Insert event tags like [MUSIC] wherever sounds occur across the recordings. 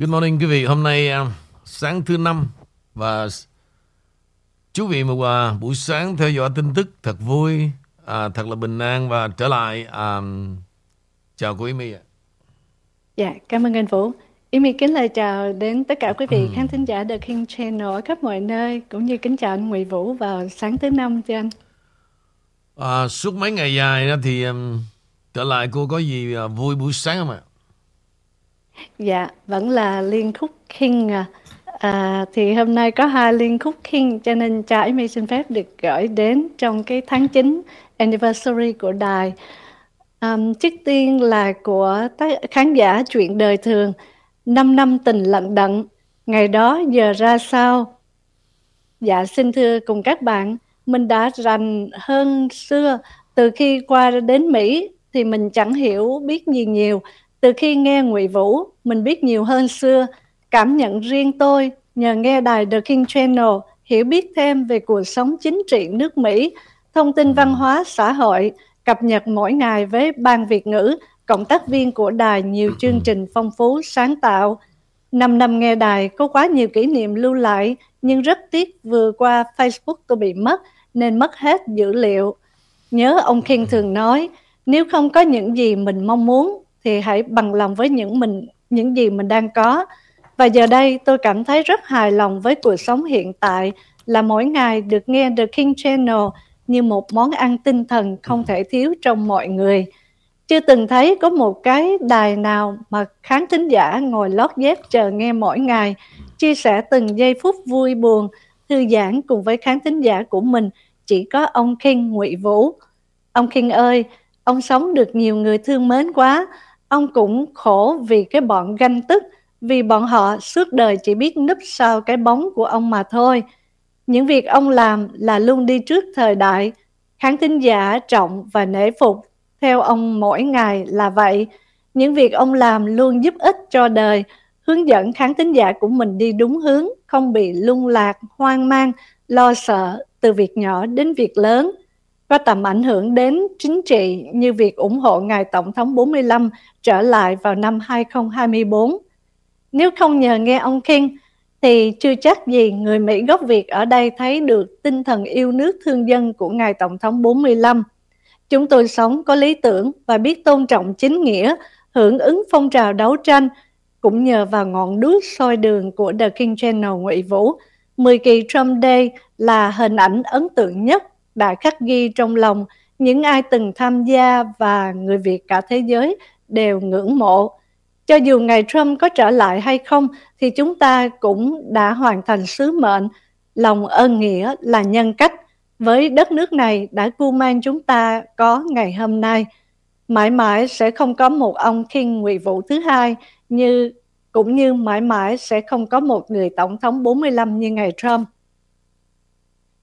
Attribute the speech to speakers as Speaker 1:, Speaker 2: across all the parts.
Speaker 1: Good morning quý vị. Hôm nay uh, sáng thứ năm và chú vị một uh, buổi sáng theo dõi tin tức thật vui, uh, thật là bình an và trở lại. Um, chào cô Amy ạ.
Speaker 2: Dạ, cảm ơn anh Vũ. Amy kính lời chào đến tất cả quý vị khán thính giả The King Channel ở khắp mọi nơi, cũng như kính chào anh Nguyễn Vũ vào sáng thứ năm cho anh.
Speaker 1: À, suốt mấy ngày dài đó thì um, trở lại cô có gì uh, vui buổi sáng không ạ?
Speaker 2: Dạ, vẫn là liên khúc King à. à. Thì hôm nay có hai liên khúc King cho nên cha Amy xin phép được gửi đến trong cái tháng 9 anniversary của đài. Um, trước tiên là của tác khán giả chuyện đời thường 5 năm tình lận đận ngày đó giờ ra sao dạ xin thưa cùng các bạn mình đã rành hơn xưa từ khi qua đến mỹ thì mình chẳng hiểu biết gì nhiều từ khi nghe ngụy vũ mình biết nhiều hơn xưa cảm nhận riêng tôi nhờ nghe đài The King Channel hiểu biết thêm về cuộc sống chính trị nước Mỹ, thông tin văn hóa xã hội, cập nhật mỗi ngày với ban Việt ngữ, cộng tác viên của đài nhiều chương [CLEARS THROAT] trình phong phú, sáng tạo. Năm năm nghe đài có quá nhiều kỷ niệm lưu lại, nhưng rất tiếc vừa qua Facebook tôi bị mất nên mất hết dữ liệu. Nhớ ông King thường nói, nếu không có những gì mình mong muốn thì hãy bằng lòng với những mình những gì mình đang có. Và giờ đây tôi cảm thấy rất hài lòng với cuộc sống hiện tại là mỗi ngày được nghe The King Channel như một món ăn tinh thần không thể thiếu trong mọi người. Chưa từng thấy có một cái đài nào mà khán thính giả ngồi lót dép chờ nghe mỗi ngày, chia sẻ từng giây phút vui buồn, thư giãn cùng với khán thính giả của mình, chỉ có ông King Ngụy Vũ. Ông King ơi, ông sống được nhiều người thương mến quá, ông cũng khổ vì cái bọn ganh tức, vì bọn họ suốt đời chỉ biết núp sau cái bóng của ông mà thôi. Những việc ông làm là luôn đi trước thời đại, khán thính giả trọng và nể phục. Theo ông mỗi ngày là vậy. Những việc ông làm luôn giúp ích cho đời, hướng dẫn khán thính giả của mình đi đúng hướng, không bị lung lạc, hoang mang, lo sợ từ việc nhỏ đến việc lớn. Có tầm ảnh hưởng đến chính trị như việc ủng hộ ngài Tổng thống 45 trở lại vào năm 2024. Nếu không nhờ nghe ông King, thì chưa chắc gì người Mỹ gốc Việt ở đây thấy được tinh thần yêu nước thương dân của ngài Tổng thống 45. Chúng tôi sống có lý tưởng và biết tôn trọng chính nghĩa, hưởng ứng phong trào đấu tranh, cũng nhờ vào ngọn đuốc soi đường của The King Channel Ngụy Vũ. 10 kỳ Trump Day là hình ảnh ấn tượng nhất đã khắc ghi trong lòng, những ai từng tham gia và người Việt cả thế giới đều ngưỡng mộ. Cho dù ngày Trump có trở lại hay không, thì chúng ta cũng đã hoàn thành sứ mệnh. Lòng ơn nghĩa là nhân cách với đất nước này đã cu mang chúng ta có ngày hôm nay. Mãi mãi sẽ không có một ông King Ngụy Vũ thứ hai như, cũng như mãi mãi sẽ không có một người tổng thống 45 như ngày Trump.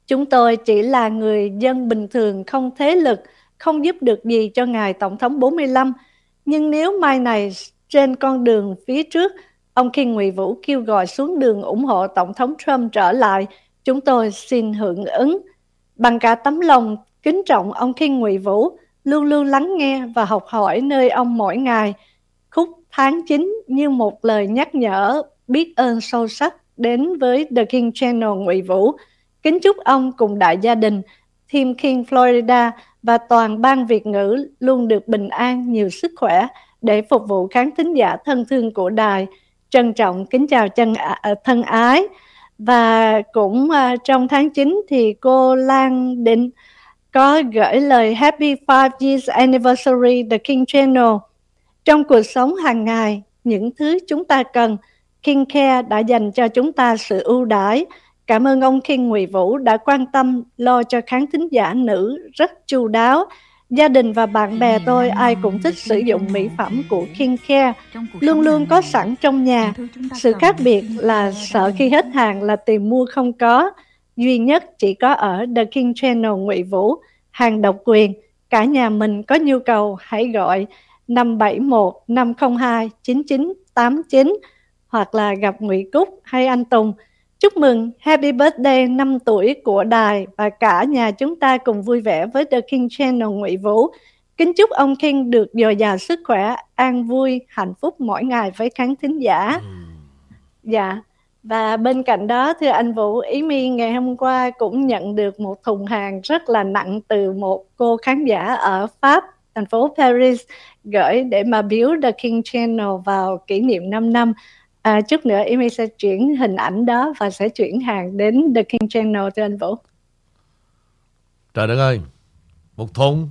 Speaker 2: Chúng tôi chỉ là người dân bình thường không thế lực, không giúp được gì cho ngài tổng thống 45. Nhưng nếu mai này trên con đường phía trước, ông Kim Ngụy Vũ kêu gọi xuống đường ủng hộ tổng thống Trump trở lại, chúng tôi xin hưởng ứng. Bằng cả tấm lòng kính trọng ông Kim Ngụy Vũ, luôn luôn lắng nghe và học hỏi nơi ông mỗi ngày. Khúc tháng 9 như một lời nhắc nhở biết ơn sâu sắc đến với The King Channel Ngụy Vũ. Kính chúc ông cùng đại gia đình, thiên King Florida và toàn ban Việt ngữ luôn được bình an, nhiều sức khỏe để phục vụ khán thính giả thân thương của đài. Trân trọng kính chào chân ờ, thân ái. Và cũng uh, trong tháng 9 thì cô Lan Định có gửi lời Happy Five Years Anniversary The King Channel. Trong cuộc sống hàng ngày, những thứ chúng ta cần, King Care đã dành cho chúng ta sự ưu đãi. Cảm ơn ông King Ngụy Vũ đã quan tâm lo cho khán thính giả nữ rất chu đáo. Gia đình và bạn bè tôi ai cũng thích sử dụng mỹ phẩm của King Care, luôn luôn có sẵn trong nhà. Sự khác biệt là sợ khi hết hàng là tìm mua không có. Duy nhất chỉ có ở The King Channel Ngụy Vũ, hàng độc quyền. Cả nhà mình có nhu cầu hãy gọi 571 502 9989 hoặc là gặp Ngụy Cúc hay anh Tùng. Chúc mừng Happy Birthday 5 tuổi của đài và cả nhà chúng ta cùng vui vẻ với The King Channel Ngụy Vũ. Kính chúc ông King được dồi dào sức khỏe, an vui, hạnh phúc mỗi ngày với khán thính giả. Dạ. Và bên cạnh đó thưa anh Vũ, Ý My ngày hôm qua cũng nhận được một thùng hàng rất là nặng từ một cô khán giả ở Pháp, thành phố Paris gửi để mà biếu The King Channel vào kỷ niệm 5 năm. À, chút nữa Ý My sẽ chuyển hình ảnh đó và sẽ chuyển hàng đến The King Channel thưa anh Vũ.
Speaker 1: Trời đất ơi, một thùng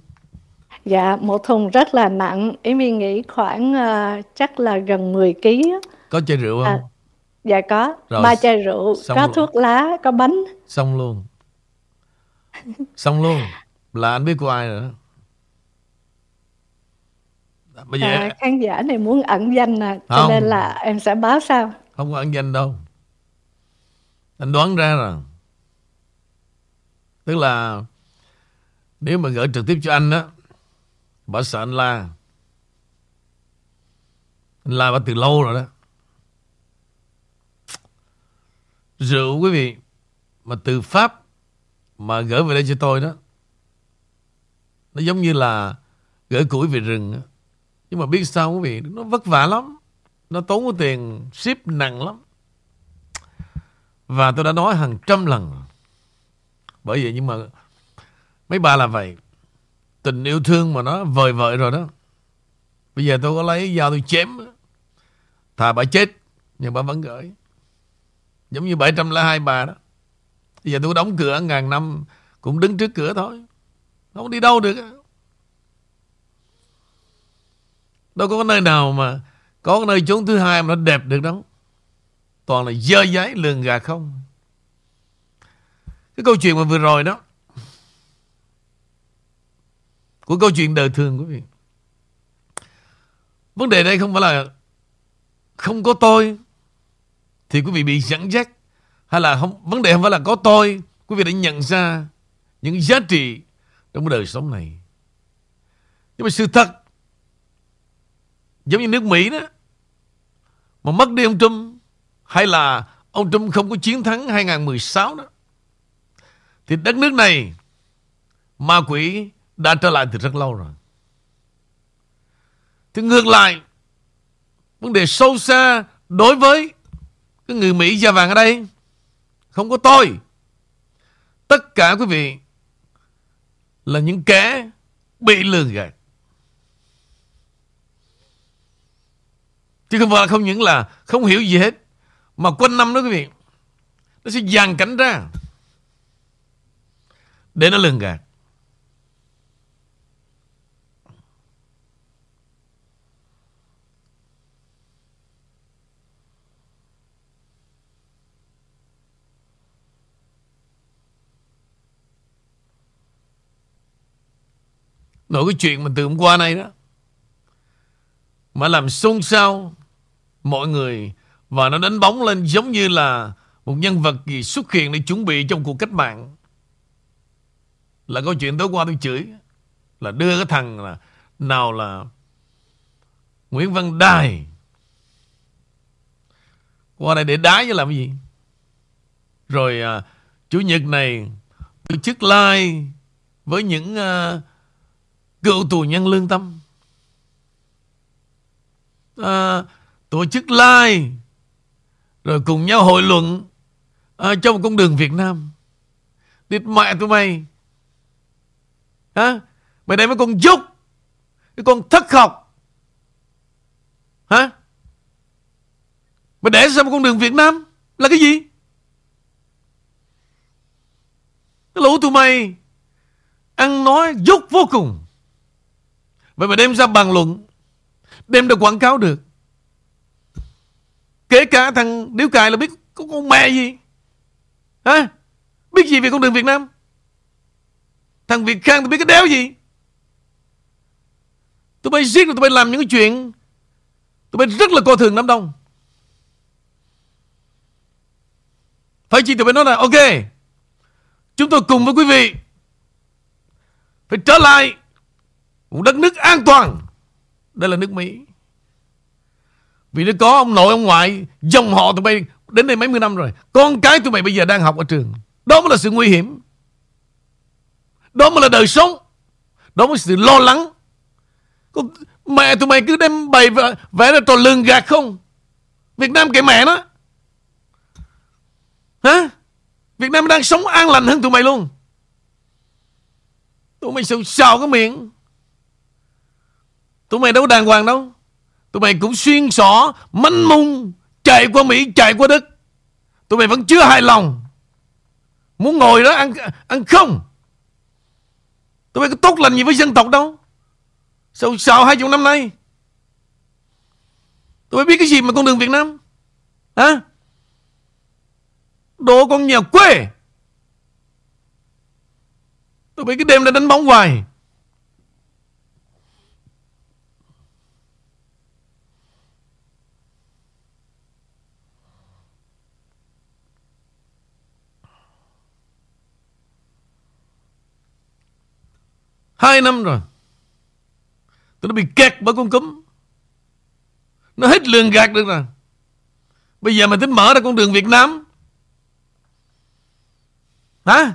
Speaker 2: Dạ, một thùng rất là nặng. My nghĩ khoảng uh, chắc là gần 10 kg.
Speaker 1: Có chai rượu không? À,
Speaker 2: dạ có. Rồi, ba chai rượu, có luôn. thuốc lá, có bánh.
Speaker 1: Xong luôn. Xong luôn. Là anh biết của ai nữa.
Speaker 2: Bây giờ à, khán giả này muốn ẩn danh nè, cho không. nên là em sẽ báo sao?
Speaker 1: Không có ẩn danh đâu. Anh đoán ra rồi. Tức là nếu mà gửi trực tiếp cho anh á Bà sợ anh la Anh la bà từ lâu rồi đó Rượu quý vị Mà từ Pháp Mà gửi về đây cho tôi đó Nó giống như là Gửi củi về rừng đó. Nhưng mà biết sao quý vị? Nó vất vả lắm. Nó tốn cái tiền ship nặng lắm. Và tôi đã nói hàng trăm lần. Bởi vậy nhưng mà Mấy bà là vậy. Tình yêu thương mà nó vời vợi rồi đó. Bây giờ tôi có lấy dao tôi chém. Thà bà chết, Nhưng bà vẫn gửi. Giống như 702 bà đó. Bây giờ tôi đóng cửa ngàn năm, Cũng đứng trước cửa thôi. Không đi đâu được. Đâu có nơi nào mà Có cái nơi chốn thứ hai mà nó đẹp được đâu Toàn là dơ giấy, lường gà không Cái câu chuyện mà vừa rồi đó, của câu chuyện đời thường quý vị. Vấn đề đây không phải là không có tôi thì quý vị bị dẫn dắt, hay là không, vấn đề không phải là có tôi, quý vị đã nhận ra những giá trị trong đời sống này. Nhưng mà sự thật giống như nước Mỹ đó mà mất đi ông Trump hay là ông Trump không có chiến thắng 2016 đó thì đất nước này ma quỷ đã trở lại từ rất lâu rồi. Thì ngược lại, vấn đề sâu xa đối với cái người Mỹ da vàng ở đây, không có tôi. Tất cả quý vị là những kẻ bị lừa gạt. Chứ không phải là không những là không hiểu gì hết, mà quanh năm đó quý vị, nó sẽ dàn cảnh ra để nó lường gạt. Nội cái chuyện mà từ hôm qua này đó Mà làm xôn xao Mọi người. Và nó đánh bóng lên giống như là Một nhân vật gì xuất hiện để chuẩn bị Trong cuộc cách mạng. Là câu chuyện tối qua tôi chửi. Là đưa cái thằng là Nào là Nguyễn Văn Đài. Qua đây để đá chứ làm gì? Rồi à, Chủ nhật này Tổ chức live Với những à, cựu tù nhân lương tâm. À, tổ chức live rồi cùng nhau hội luận à, trong con đường Việt Nam. Địt mẹ tụi mày. Hả? Mày đây mấy con dốc Cái con thất học. Hả? Mày để ra một con đường Việt Nam Là cái gì? Cái lũ tụi mày Ăn nói dốc vô cùng. Vậy mà đem ra bàn luận Đem ra quảng cáo được. Kể cả thằng Điếu Cài là biết có con mẹ gì. Hả? Biết gì về con đường Việt Nam? Thằng Việt Khang thì biết cái đéo gì? Tụi bay giết rồi tụi bay làm những cái chuyện Tụi bay rất là coi thường đám đông. Phải chi tụi bay nói là, Ok, Chúng tôi cùng với quý vị Phải trở lại một đất nước an toàn. Đây là nước Mỹ. Vì nó có ông nội ông ngoại Dòng họ tụi bay đến đây mấy mươi năm rồi Con cái tụi mày bây giờ đang học ở trường Đó mới là sự nguy hiểm Đó mới là đời sống Đó mới là sự lo lắng Con, Mẹ tụi mày cứ đem bày vẽ ra trò lường gạt không Việt Nam kệ mẹ nó Hả? Việt Nam đang sống an lành hơn tụi mày luôn. Tụi mày sao xào cái miệng. Tụi mày đâu đàng hoàng đâu. Tụi mày cũng xuyên xỏ, manh mung, chạy qua Mỹ, chạy qua Đức. Tụi mày vẫn chưa hài lòng. Muốn ngồi đó ăn ăn không. Tụi mày có tốt lành gì với dân tộc đâu. Sao sao hai chục năm nay? Tụi mày biết cái gì mà con đường Việt Nam? Hả? Đồ con nhà quê. Tụi mày cái đêm đã đánh bóng hoài. Hai năm rồi. Tụi nó bị kẹt bởi con cúm. Nó hết lường gạt được rồi. Bây giờ mày tính mở ra con đường Việt Nam. Hả?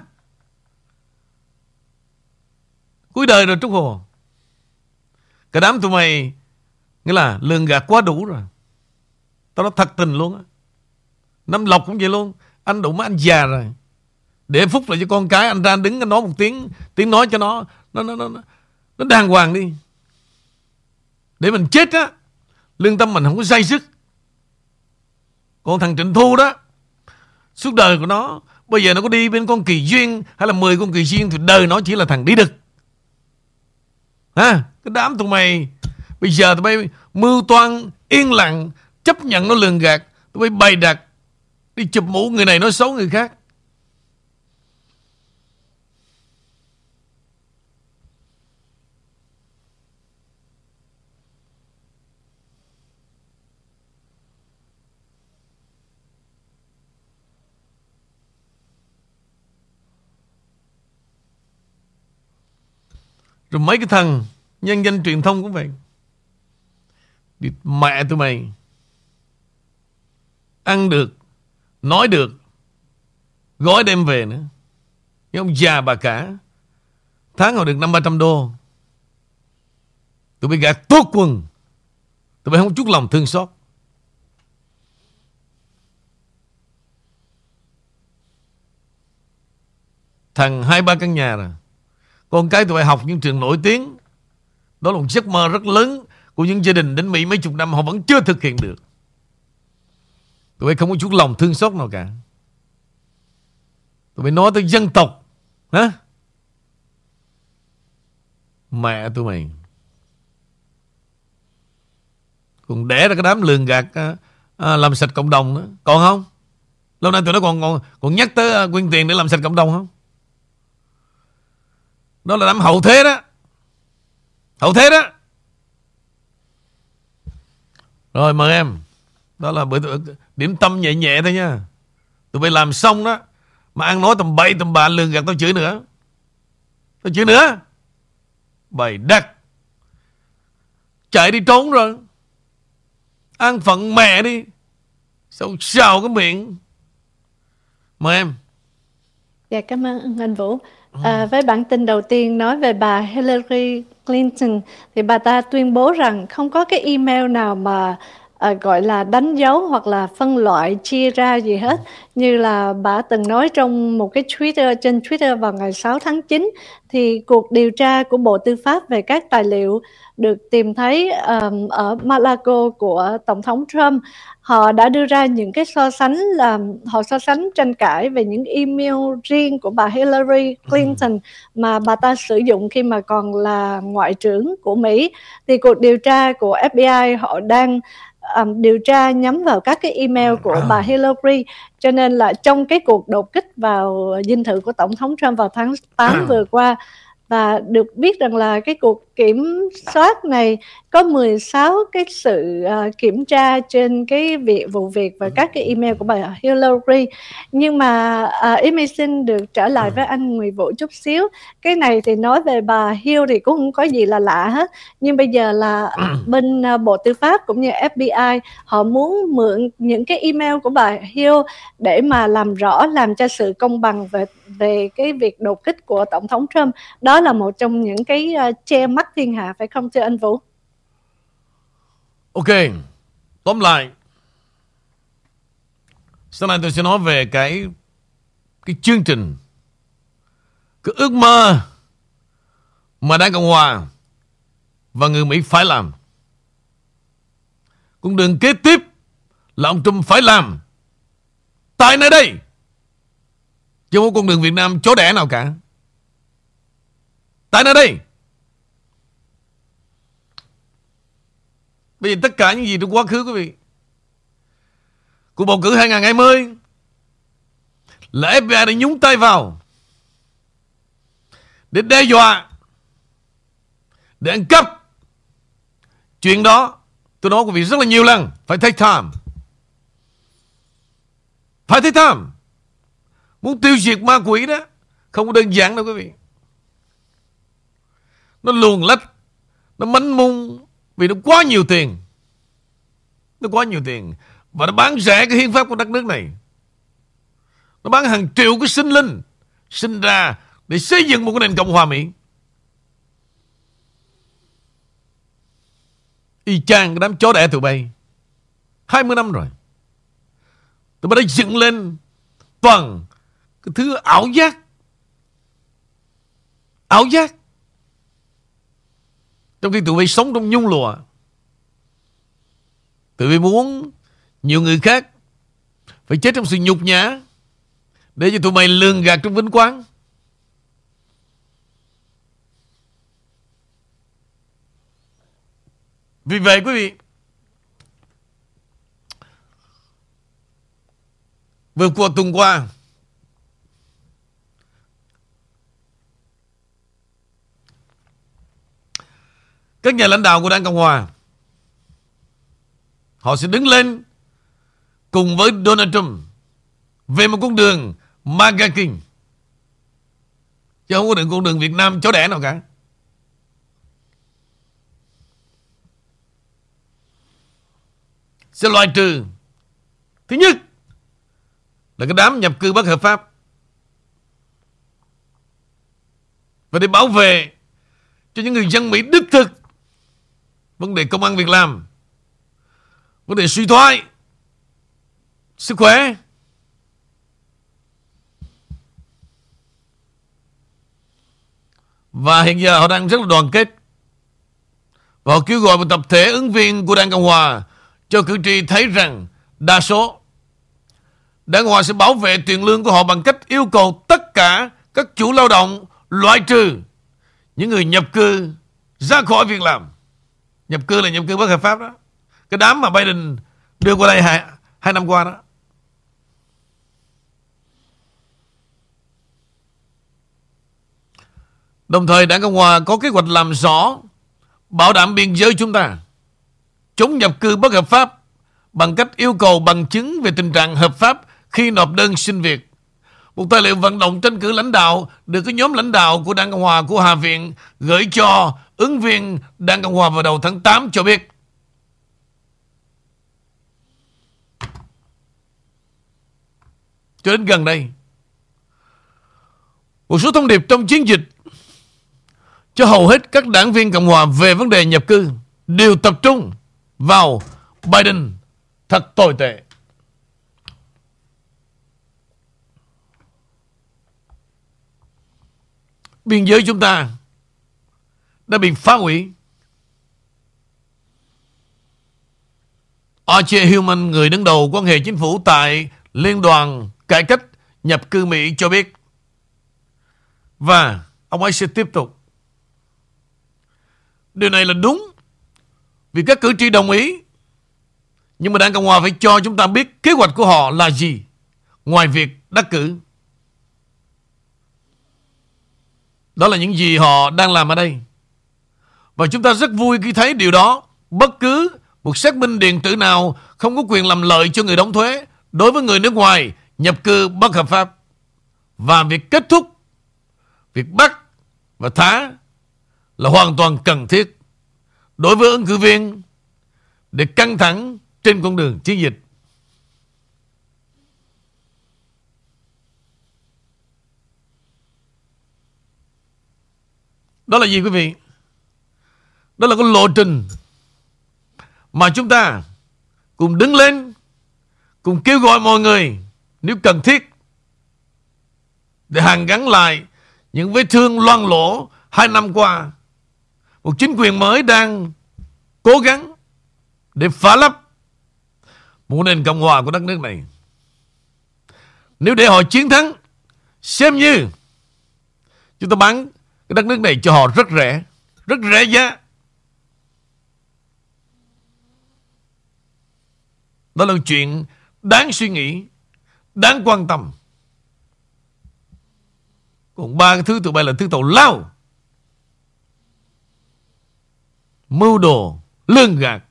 Speaker 1: Cuối đời rồi Trúc Hồ. Cả đám tụi mày, Nghĩa là lường gạt quá đủ rồi. Tao nói thật tình luôn á. Năm lọc cũng vậy luôn. Anh đủ mà anh già rồi. Để phúc lại cho con cái, Anh ra đứng, anh nói một tiếng Tiếng nói cho nó. Nó, nó, nó, nó đàng hoàng đi. Để mình chết á Lương tâm mình không có say sức Còn thằng Trịnh Thu đó Suốt đời của nó Bây giờ nó có đi bên con kỳ duyên Hay là 10 con kỳ duyên Thì đời nó chỉ là thằng đi đực. Ha Cái đám tụi mày Bây giờ tụi bay mưu toan Yên lặng Chấp nhận nó lường gạt Tụi bay bày đặt Đi chụp mũ người này nói xấu người khác. Rồi mấy cái thằng nhân danh truyền thông cũng vậy. Đi mẹ tụi mày. Ăn được, nói được, gói đem về nữa. Cái ông già bà cả. Tháng họ được năm ba trăm đô. Tụi mày gạt tốt quần. Tụi mày không chút lòng thương xót. Thằng hai ba căn nhà rồi. Con cái tụi bay học những trường nổi tiếng. Đó là một giấc mơ rất lớn Của những gia đình đến Mỹ mấy chục năm Họ vẫn chưa thực hiện được. Tụi bay không có chút lòng thương xót nào cả. Tụi bay nói tới dân tộc Hả? Mẹ tụi mày. Còn đẻ ra cái đám lường gạt à, Làm sạch cộng đồng nữa. Còn không? Lâu nay tụi nó còn còn, còn nhắc tới quyên tiền để làm sạch cộng đồng không? Đó là đám hậu thế đó. Hậu thế đó. Rồi mời em. Đó là bữa điểm tâm nhẹ nhẹ thôi nha. Tụi bay làm xong đó Mà ăn nói tầm bậy tầm bạ lường gạt tao chửi nữa. Tao chửi nữa. Bày đắt Chạy đi trốn rồi. Ăn phận mẹ đi. Sao sao cái miệng. Mời em.
Speaker 2: Dạ cảm ơn anh Vũ Ờ. À, với bản tin đầu tiên nói về bà Hillary Clinton thì bà ta tuyên bố rằng không có cái email nào mà à, gọi là đánh dấu hoặc là phân loại chia ra gì hết. Như là bà từng nói trong một cái Twitter trên Twitter vào ngày 6 tháng 9 thì cuộc điều tra của Bộ Tư pháp về các tài liệu được tìm thấy um, ở Malago của Tổng thống Trump. Họ đã đưa ra những cái so sánh là họ so sánh tranh cãi về những email riêng của bà Hillary Clinton mà bà ta sử dụng khi mà còn là ngoại trưởng của Mỹ. Thì cuộc điều tra của FBI họ đang um, điều tra nhắm vào các cái email của bà Hillary. Cho nên là trong cái cuộc đột kích vào dinh thự của tổng thống Trump vào tháng 8 vừa qua và được biết rằng là cái cuộc kiểm soát này có 16 cái sự uh, kiểm tra trên cái việc vụ việc và các cái email của bà Hillary. Nhưng mà uh, Amy xin được trở lại với anh Nguyễn Vũ chút xíu. Cái này thì nói về bà Hill thì cũng không có gì là lạ hết. Nhưng bây giờ là bên uh, Bộ Tư pháp cũng như FBI họ muốn mượn những cái email của bà Hill để mà làm rõ làm cho sự công bằng về về cái việc đột kích của tổng thống Trump đó là một trong những cái uh, che mắt thiên hạ phải không thưa anh Vũ?
Speaker 1: Ok, tóm lại Sau này tôi sẽ nói về cái cái chương trình, cái ước mơ mà Đảng Cộng Hòa và người Mỹ phải làm. Con đường kế tiếp là ông Trump phải làm tại nơi đây. Chứ không có con đường Việt Nam chỗ đẻ nào cả. Tại nơi đây. Bây giờ tất cả những gì trong quá khứ, quý vị, Cuộc bầu cử 2020 Là FBI đã nhúng tay vào Để đe dọa, Để ăn cắp Chuyện đó Tôi nói quý vị rất là nhiều lần, Phải take time Phải take time Muốn tiêu diệt ma quỷ đó, Không có đơn giản đâu quý vị. Nó luồn lách, Nó mánh mung Vì nó quá nhiều tiền. Nó quá nhiều tiền. Và nó bán rẻ cái hiến pháp của đất nước này. Nó bán hàng triệu cái sinh linh Sinh ra Để xây dựng một cái nền Cộng hòa Mỹ. Y chang cái đám chó đẻ tụi bay. 20 năm rồi. Tụi bay đã dựng lên Toàn cái thứ ảo giác. Ảo giác. Trong khi tụi bay sống trong nhung lụa, Tụi bay muốn Nhiều người khác Phải chết trong sự nhục nhã Để cho tụi mày lường gạt trong vinh quang. Vì vậy, quý vị, Vừa qua tuần qua Các nhà lãnh đạo của Đảng Cộng Hòa, Họ sẽ đứng lên Cùng với Donald Trump Về một con đường MAGA King, Chứ không có đường con đường Việt Nam chó đẻ nào cả. Sẽ loại trừ. Thứ nhất là cái đám nhập cư bất hợp pháp. Và để bảo vệ cho những người dân Mỹ đích thực vấn đề công ăn việc làm. Vấn đề suy thoái. Sức khỏe. Và hiện giờ họ đang rất là đoàn kết. Và họ kêu gọi một tập thể ứng viên của Đảng Cộng Hòa cho cử tri thấy rằng đa số Đảng Hòa sẽ bảo vệ tiền lương của họ bằng cách yêu cầu tất cả các chủ lao động loại trừ những người nhập cư ra khỏi việc làm. Nhập cư là nhập cư bất hợp pháp đó. Cái đám mà Biden đưa qua đây hai, hai năm qua đó. Đồng thời Đảng Cộng Hòa có kế hoạch làm rõ bảo đảm biên giới chúng ta chống nhập cư bất hợp pháp bằng cách yêu cầu bằng chứng về tình trạng hợp pháp khi nộp đơn xin việc. Một tài liệu vận động tranh cử lãnh đạo được cái nhóm lãnh đạo của Đảng Cộng Hòa của Hạ viện gửi cho ứng viên Đảng Cộng Hòa vào đầu tháng 8 cho biết. Cho đến gần đây, một số thông điệp trong chiến dịch cho hầu hết các đảng viên Cộng Hòa về vấn đề nhập cư đều tập trung vào Biden thật tồi tệ. Biên giới chúng ta đã bị phá hủy. Archie Human, người đứng đầu quan hệ chính phủ tại Liên đoàn Cải cách nhập cư Mỹ cho biết. Và ông ấy sẽ tiếp tục. Điều này là đúng vì các cử tri đồng ý Nhưng mà Đảng Cộng Hòa phải cho chúng ta biết Kế hoạch của họ là gì Ngoài việc đắc cử Đó là những gì họ đang làm ở đây. Và chúng ta rất vui khi thấy điều đó. Bất cứ một xác minh điện tử nào Không có quyền làm lợi cho người đóng thuế Đối với người nước ngoài Nhập cư bất hợp pháp. Và việc kết thúc, Việc bắt và thả Là hoàn toàn cần thiết đối với ứng cử viên để căng thẳng trên con đường chiến dịch. Đó là gì quý vị? Đó là cái lộ trình mà chúng ta cùng đứng lên, cùng kêu gọi mọi người nếu cần thiết để hàn gắn lại những vết thương loang lỗ hai năm qua. Một chính quyền mới đang cố gắng để phá lấp một nền cộng hòa của đất nước này. Nếu để họ chiến thắng, xem như chúng ta bắn cái đất nước này cho họ rất rẻ, rất rẻ giá. Đó là chuyện đáng suy nghĩ, đáng quan tâm. Còn ba cái thứ tụi bay là thứ tàu lao. Mưu đồ, lương gạt.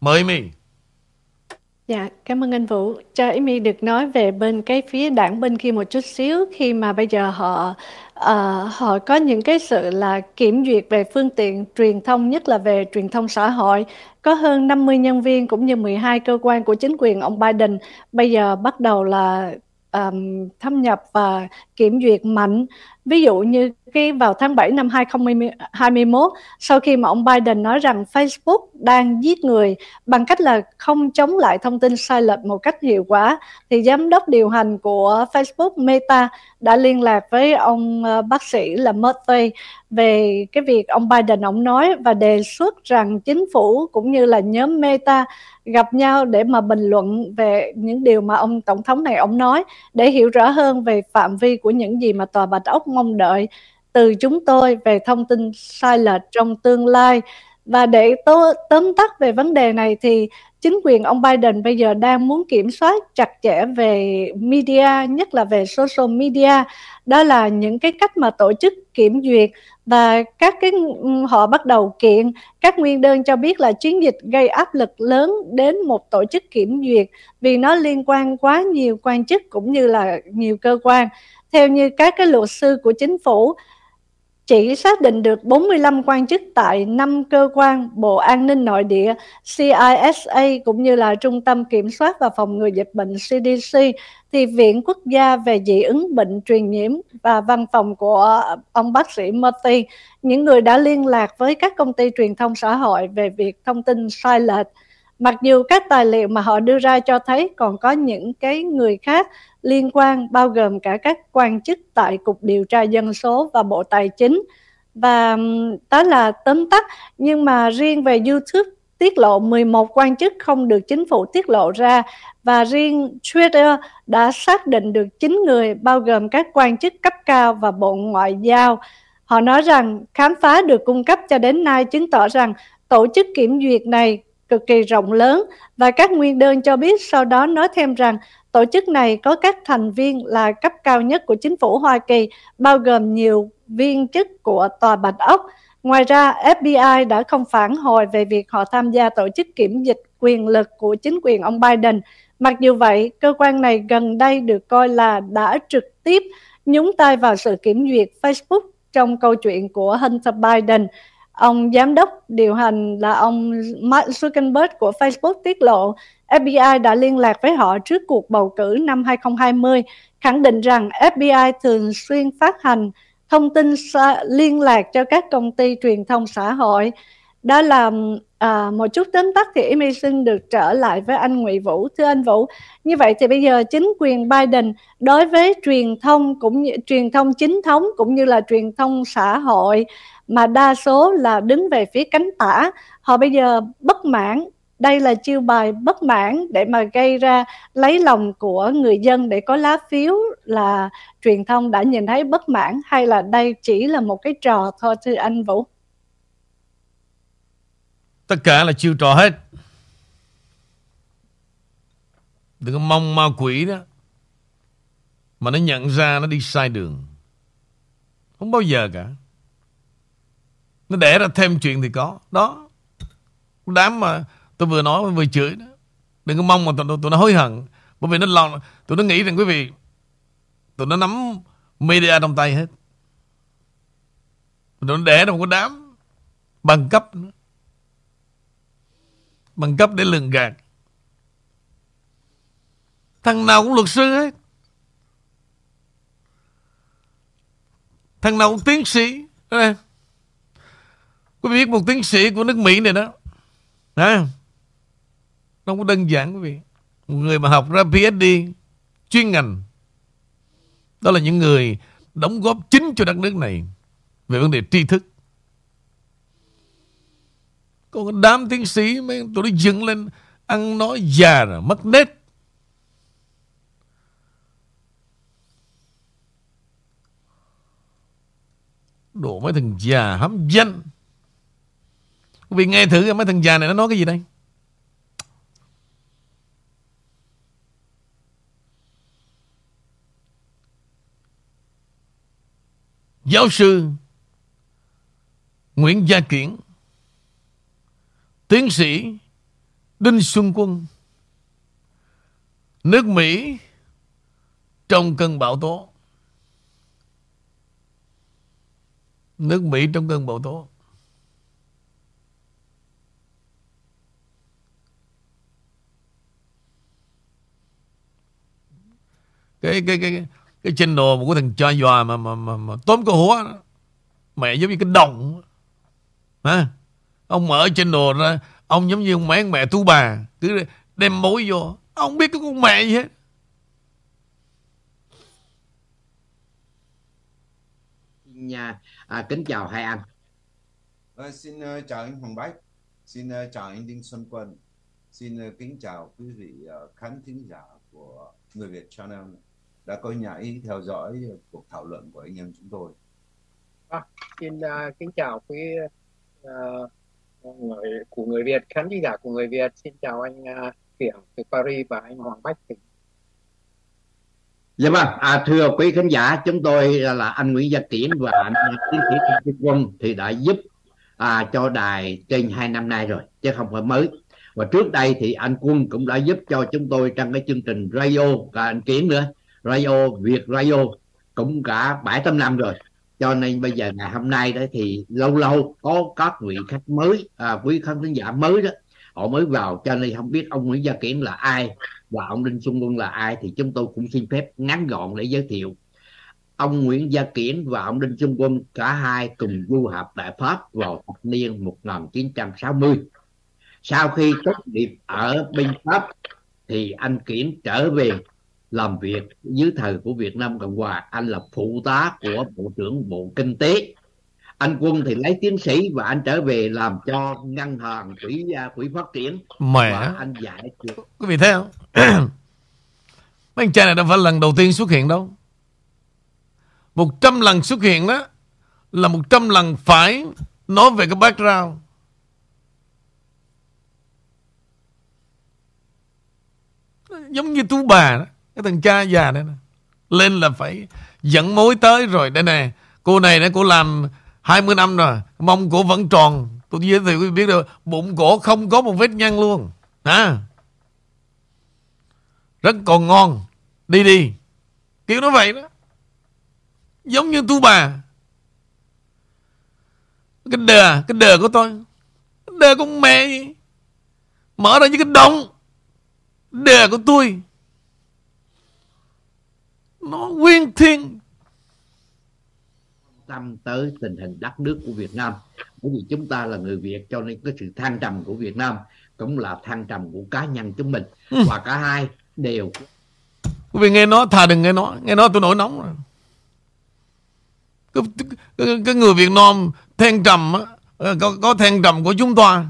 Speaker 1: Mời mình
Speaker 2: Dạ, cảm ơn anh Vũ. Cho Amy được nói về bên cái phía đảng bên kia một chút xíu khi mà bây giờ họ uh, họ có những cái sự là kiểm duyệt về phương tiện truyền thông nhất là về truyền thông xã hội có hơn 50 nhân viên cũng như 12 cơ quan của chính quyền ông Biden bây giờ bắt đầu là um, thâm nhập và kiểm duyệt mạnh ví dụ như cái vào tháng 7 năm 2021 sau khi mà ông Biden nói rằng Facebook đang giết người bằng cách là không chống lại thông tin sai lệch một cách hiệu quả, thì giám đốc điều hành của Facebook Meta đã liên lạc với ông ờ, bác sĩ là Murphy về cái việc ông Biden ông nói và đề xuất rằng chính phủ cũng như là nhóm Meta gặp nhau để mà bình luận về những điều mà ông tổng thống này, ông nói, để hiểu rõ hơn về phạm vi của những gì mà tòa bạch ốc mong đợi từ chúng tôi về thông tin sai lệch trong tương lai và để tố, tóm tắt về vấn đề này thì chính quyền ông Biden bây giờ đang muốn kiểm soát chặt chẽ về media nhất là về social media. Đó là những cái cách mà tổ chức kiểm duyệt và các cái ừ, họ bắt đầu kiện. Các nguyên đơn cho biết là chiến dịch gây áp lực lớn đến một tổ chức kiểm duyệt vì nó liên quan quá nhiều quan chức cũng như là nhiều cơ quan. Theo như các cái luật sư của chính phủ chỉ xác định được 45 quan chức tại 5 cơ quan Bộ An ninh Nội địa, CISA cũng như là Trung tâm Kiểm soát và Phòng ngừa Dịch bệnh CDC, thì Viện Quốc gia về dị ứng bệnh truyền nhiễm và văn phòng của ông bác sĩ Murphy, những người đã liên lạc với các công ty truyền thông xã hội về việc thông tin sai lệch. Mặc dù các tài liệu mà họ đưa ra cho thấy còn có những cái người khác liên quan bao gồm cả các quan chức tại Cục Điều tra Dân số và Bộ Tài chính. Và đó là tóm tắt, nhưng mà riêng về YouTube tiết lộ 11 quan chức không được chính phủ tiết lộ ra và riêng Twitter đã xác định được 9 người bao gồm các quan chức cấp cao và Bộ Ngoại giao. Họ nói rằng khám phá được cung cấp cho đến nay chứng tỏ rằng tổ chức kiểm duyệt này cực kỳ rộng lớn và các nguyên đơn cho biết sau đó nói thêm rằng tổ chức này có các thành viên là cấp cao nhất của chính phủ Hoa Kỳ, bao gồm nhiều viên chức của Tòa Bạch Ốc. Ngoài ra, FBI đã không phản hồi về việc họ tham gia tổ chức kiểm dịch quyền lực của chính quyền ông Biden. Mặc dù vậy, cơ quan này gần đây được coi là đã trực tiếp nhúng tay vào sự kiểm duyệt Facebook trong câu chuyện của Hunter Biden. Ông giám đốc điều hành là ông Mark Zuckerberg của Facebook tiết lộ FBI đã liên lạc với họ trước cuộc bầu cử năm 2020, khẳng định rằng FBI thường xuyên phát hành thông tin liên lạc cho các công ty truyền thông xã hội. Đó là à, một chút tóm tắt thì Amy xin được trở lại với anh Nguyễn Vũ. Thưa anh Vũ, như vậy thì bây giờ chính quyền Biden đối với truyền thông cũng như truyền thông chính thống cũng như là truyền thông xã hội mà đa số là đứng về phía cánh tả. Họ bây giờ bất mãn. Đây là chiêu bài bất mãn để mà gây ra lấy lòng của người dân để có lá phiếu là truyền thông đã nhìn thấy bất mãn, hay là đây chỉ là một cái trò thôi thưa anh Vũ?
Speaker 1: Tất cả là chiêu trò hết. Đừng có mong ma quỷ đó mà nó nhận ra nó đi sai đường. Không bao giờ cả nó đẻ ra thêm chuyện thì có. Đó. Đám mà tôi vừa nói vừa chửi đó. Đừng có mong mà tụi, tụi nó hối hận. Bởi vì nó lòng Tụi nó nghĩ rằng quý vị Tụi nó nắm media trong tay hết. Tụi nó đẻ ra một cái đám Bằng cấp nữa. Bằng cấp để lường gạt. Thằng nào cũng luật sư hết. Thằng nào cũng tiến sĩ. Đây Quý vị biết một tiến sĩ của nước Mỹ này đó à, Nó cũng có đơn giản quý vị. Một người mà học ra PhD chuyên ngành đó là những người đóng góp chính cho đất nước này về vấn đề tri thức. Còn đám tiến sĩ mấy tụi nó dựng lên ăn nói già rồi, mất nết. Đồ mấy thằng già hám danh. Vì nghe thử mấy thằng già này nó nói cái gì đây? Giáo sư Nguyễn Gia Kiển, Tiến sĩ Đinh Xuân Quân, Nước Mỹ Trong cơn bão tố Nước Mỹ trong cơn bão tố cái cái cái cái channel của thằng cho dò mà mà mà, mà tóm cái húa đó. mẹ giống như cái đồng hả? Ông mở channel ra ông giống như mấy mẹ tu bà cứ đem mối vô. Ông biết cái con mẹ gì hết.
Speaker 3: Nhà, à, kính chào hai anh.
Speaker 4: À, xin uh, chào anh Hoàng Bách, xin uh, chào anh Đinh Xuân Quân, xin uh, kính chào quý vị uh, khán thính giả của Người Việt Channel đã có nhảy theo dõi cuộc thảo luận của anh em chúng tôi.
Speaker 5: À, xin uh, kính chào quý uh, người của người Việt khán giả của người Việt xin chào anh uh, từ Paris và anh Hoàng Bách từ
Speaker 3: Dạ vâng, à, thưa quý khán giả, chúng tôi là anh Nguyễn Gia Kiển và anh tiến sĩ Trần Quân thì đã giúp à, cho đài trên hai năm nay rồi, chứ không phải mới. Và trước đây thì anh Quân cũng đã giúp cho chúng tôi trong cái chương trình radio và anh Kiển nữa, radio Việt radio cũng cả bảy tám năm rồi. Cho nên bây giờ ngày hôm nay đó thì lâu lâu có các vị khách mới, à, quý khán thính giả mới đó, họ mới vào. Cho nên không biết ông Nguyễn Gia Kiển là ai và ông Đinh Xuân Quân là ai thì chúng tôi cũng xin phép ngắn gọn để giới thiệu. Ông Nguyễn Gia Kiển và ông Đinh Xuân Quân cả hai cùng du học tại Pháp vào thập niên 1960 sau khi tốt nghiệp ở bên Pháp thì anh Kiển trở về làm việc dưới thời của Việt Nam Cộng Hòa. Anh là phụ tá của Bộ trưởng Bộ Kinh tế. Anh Quân thì lấy tiến sĩ và anh trở về làm cho ngân hàng quỹ quỹ phát triển.
Speaker 1: Mẹ
Speaker 3: và anh dạy
Speaker 1: Quý vị thấy không? [CLEARS THROAT] Mấy anh trai này đâu phải lần đầu tiên xuất hiện đâu. Một trăm lần xuất hiện đó Là một trăm lần phải Nói về cái background. Giống như tú bà đó cái thằng cha già đó nè. Lên là phải dẫn mối tới rồi. Đây nè Cô này nè cô làm 20 năm rồi. Mông cổ vẫn tròn. Tôi giới thiệu quý vị biết được Bụng cổ không có một vết nhăn luôn. À, Rất còn ngon. Đi đi. Kiểu nó vậy đó. Giống như tu bà. Cái đờ Cái đờ của tôi. Cái đờ con mẹ. Gì Mở ra như cái động Đờ của tôi. Nó nguyên thiên
Speaker 3: tâm tới tình hình đất nước của Việt Nam. Bởi vì chúng ta là người Việt cho nên cái sự thăng trầm của Việt Nam cũng là thăng trầm của cá nhân chúng mình.
Speaker 1: Ừ.
Speaker 3: và cả hai đều
Speaker 1: Quý vị nghe nó thà đừng nghe nó. Nghe nó tôi nổi nóng rồi. Cái, cái, cái người Việt Nam Than trầm á có, có than trầm của chúng ta.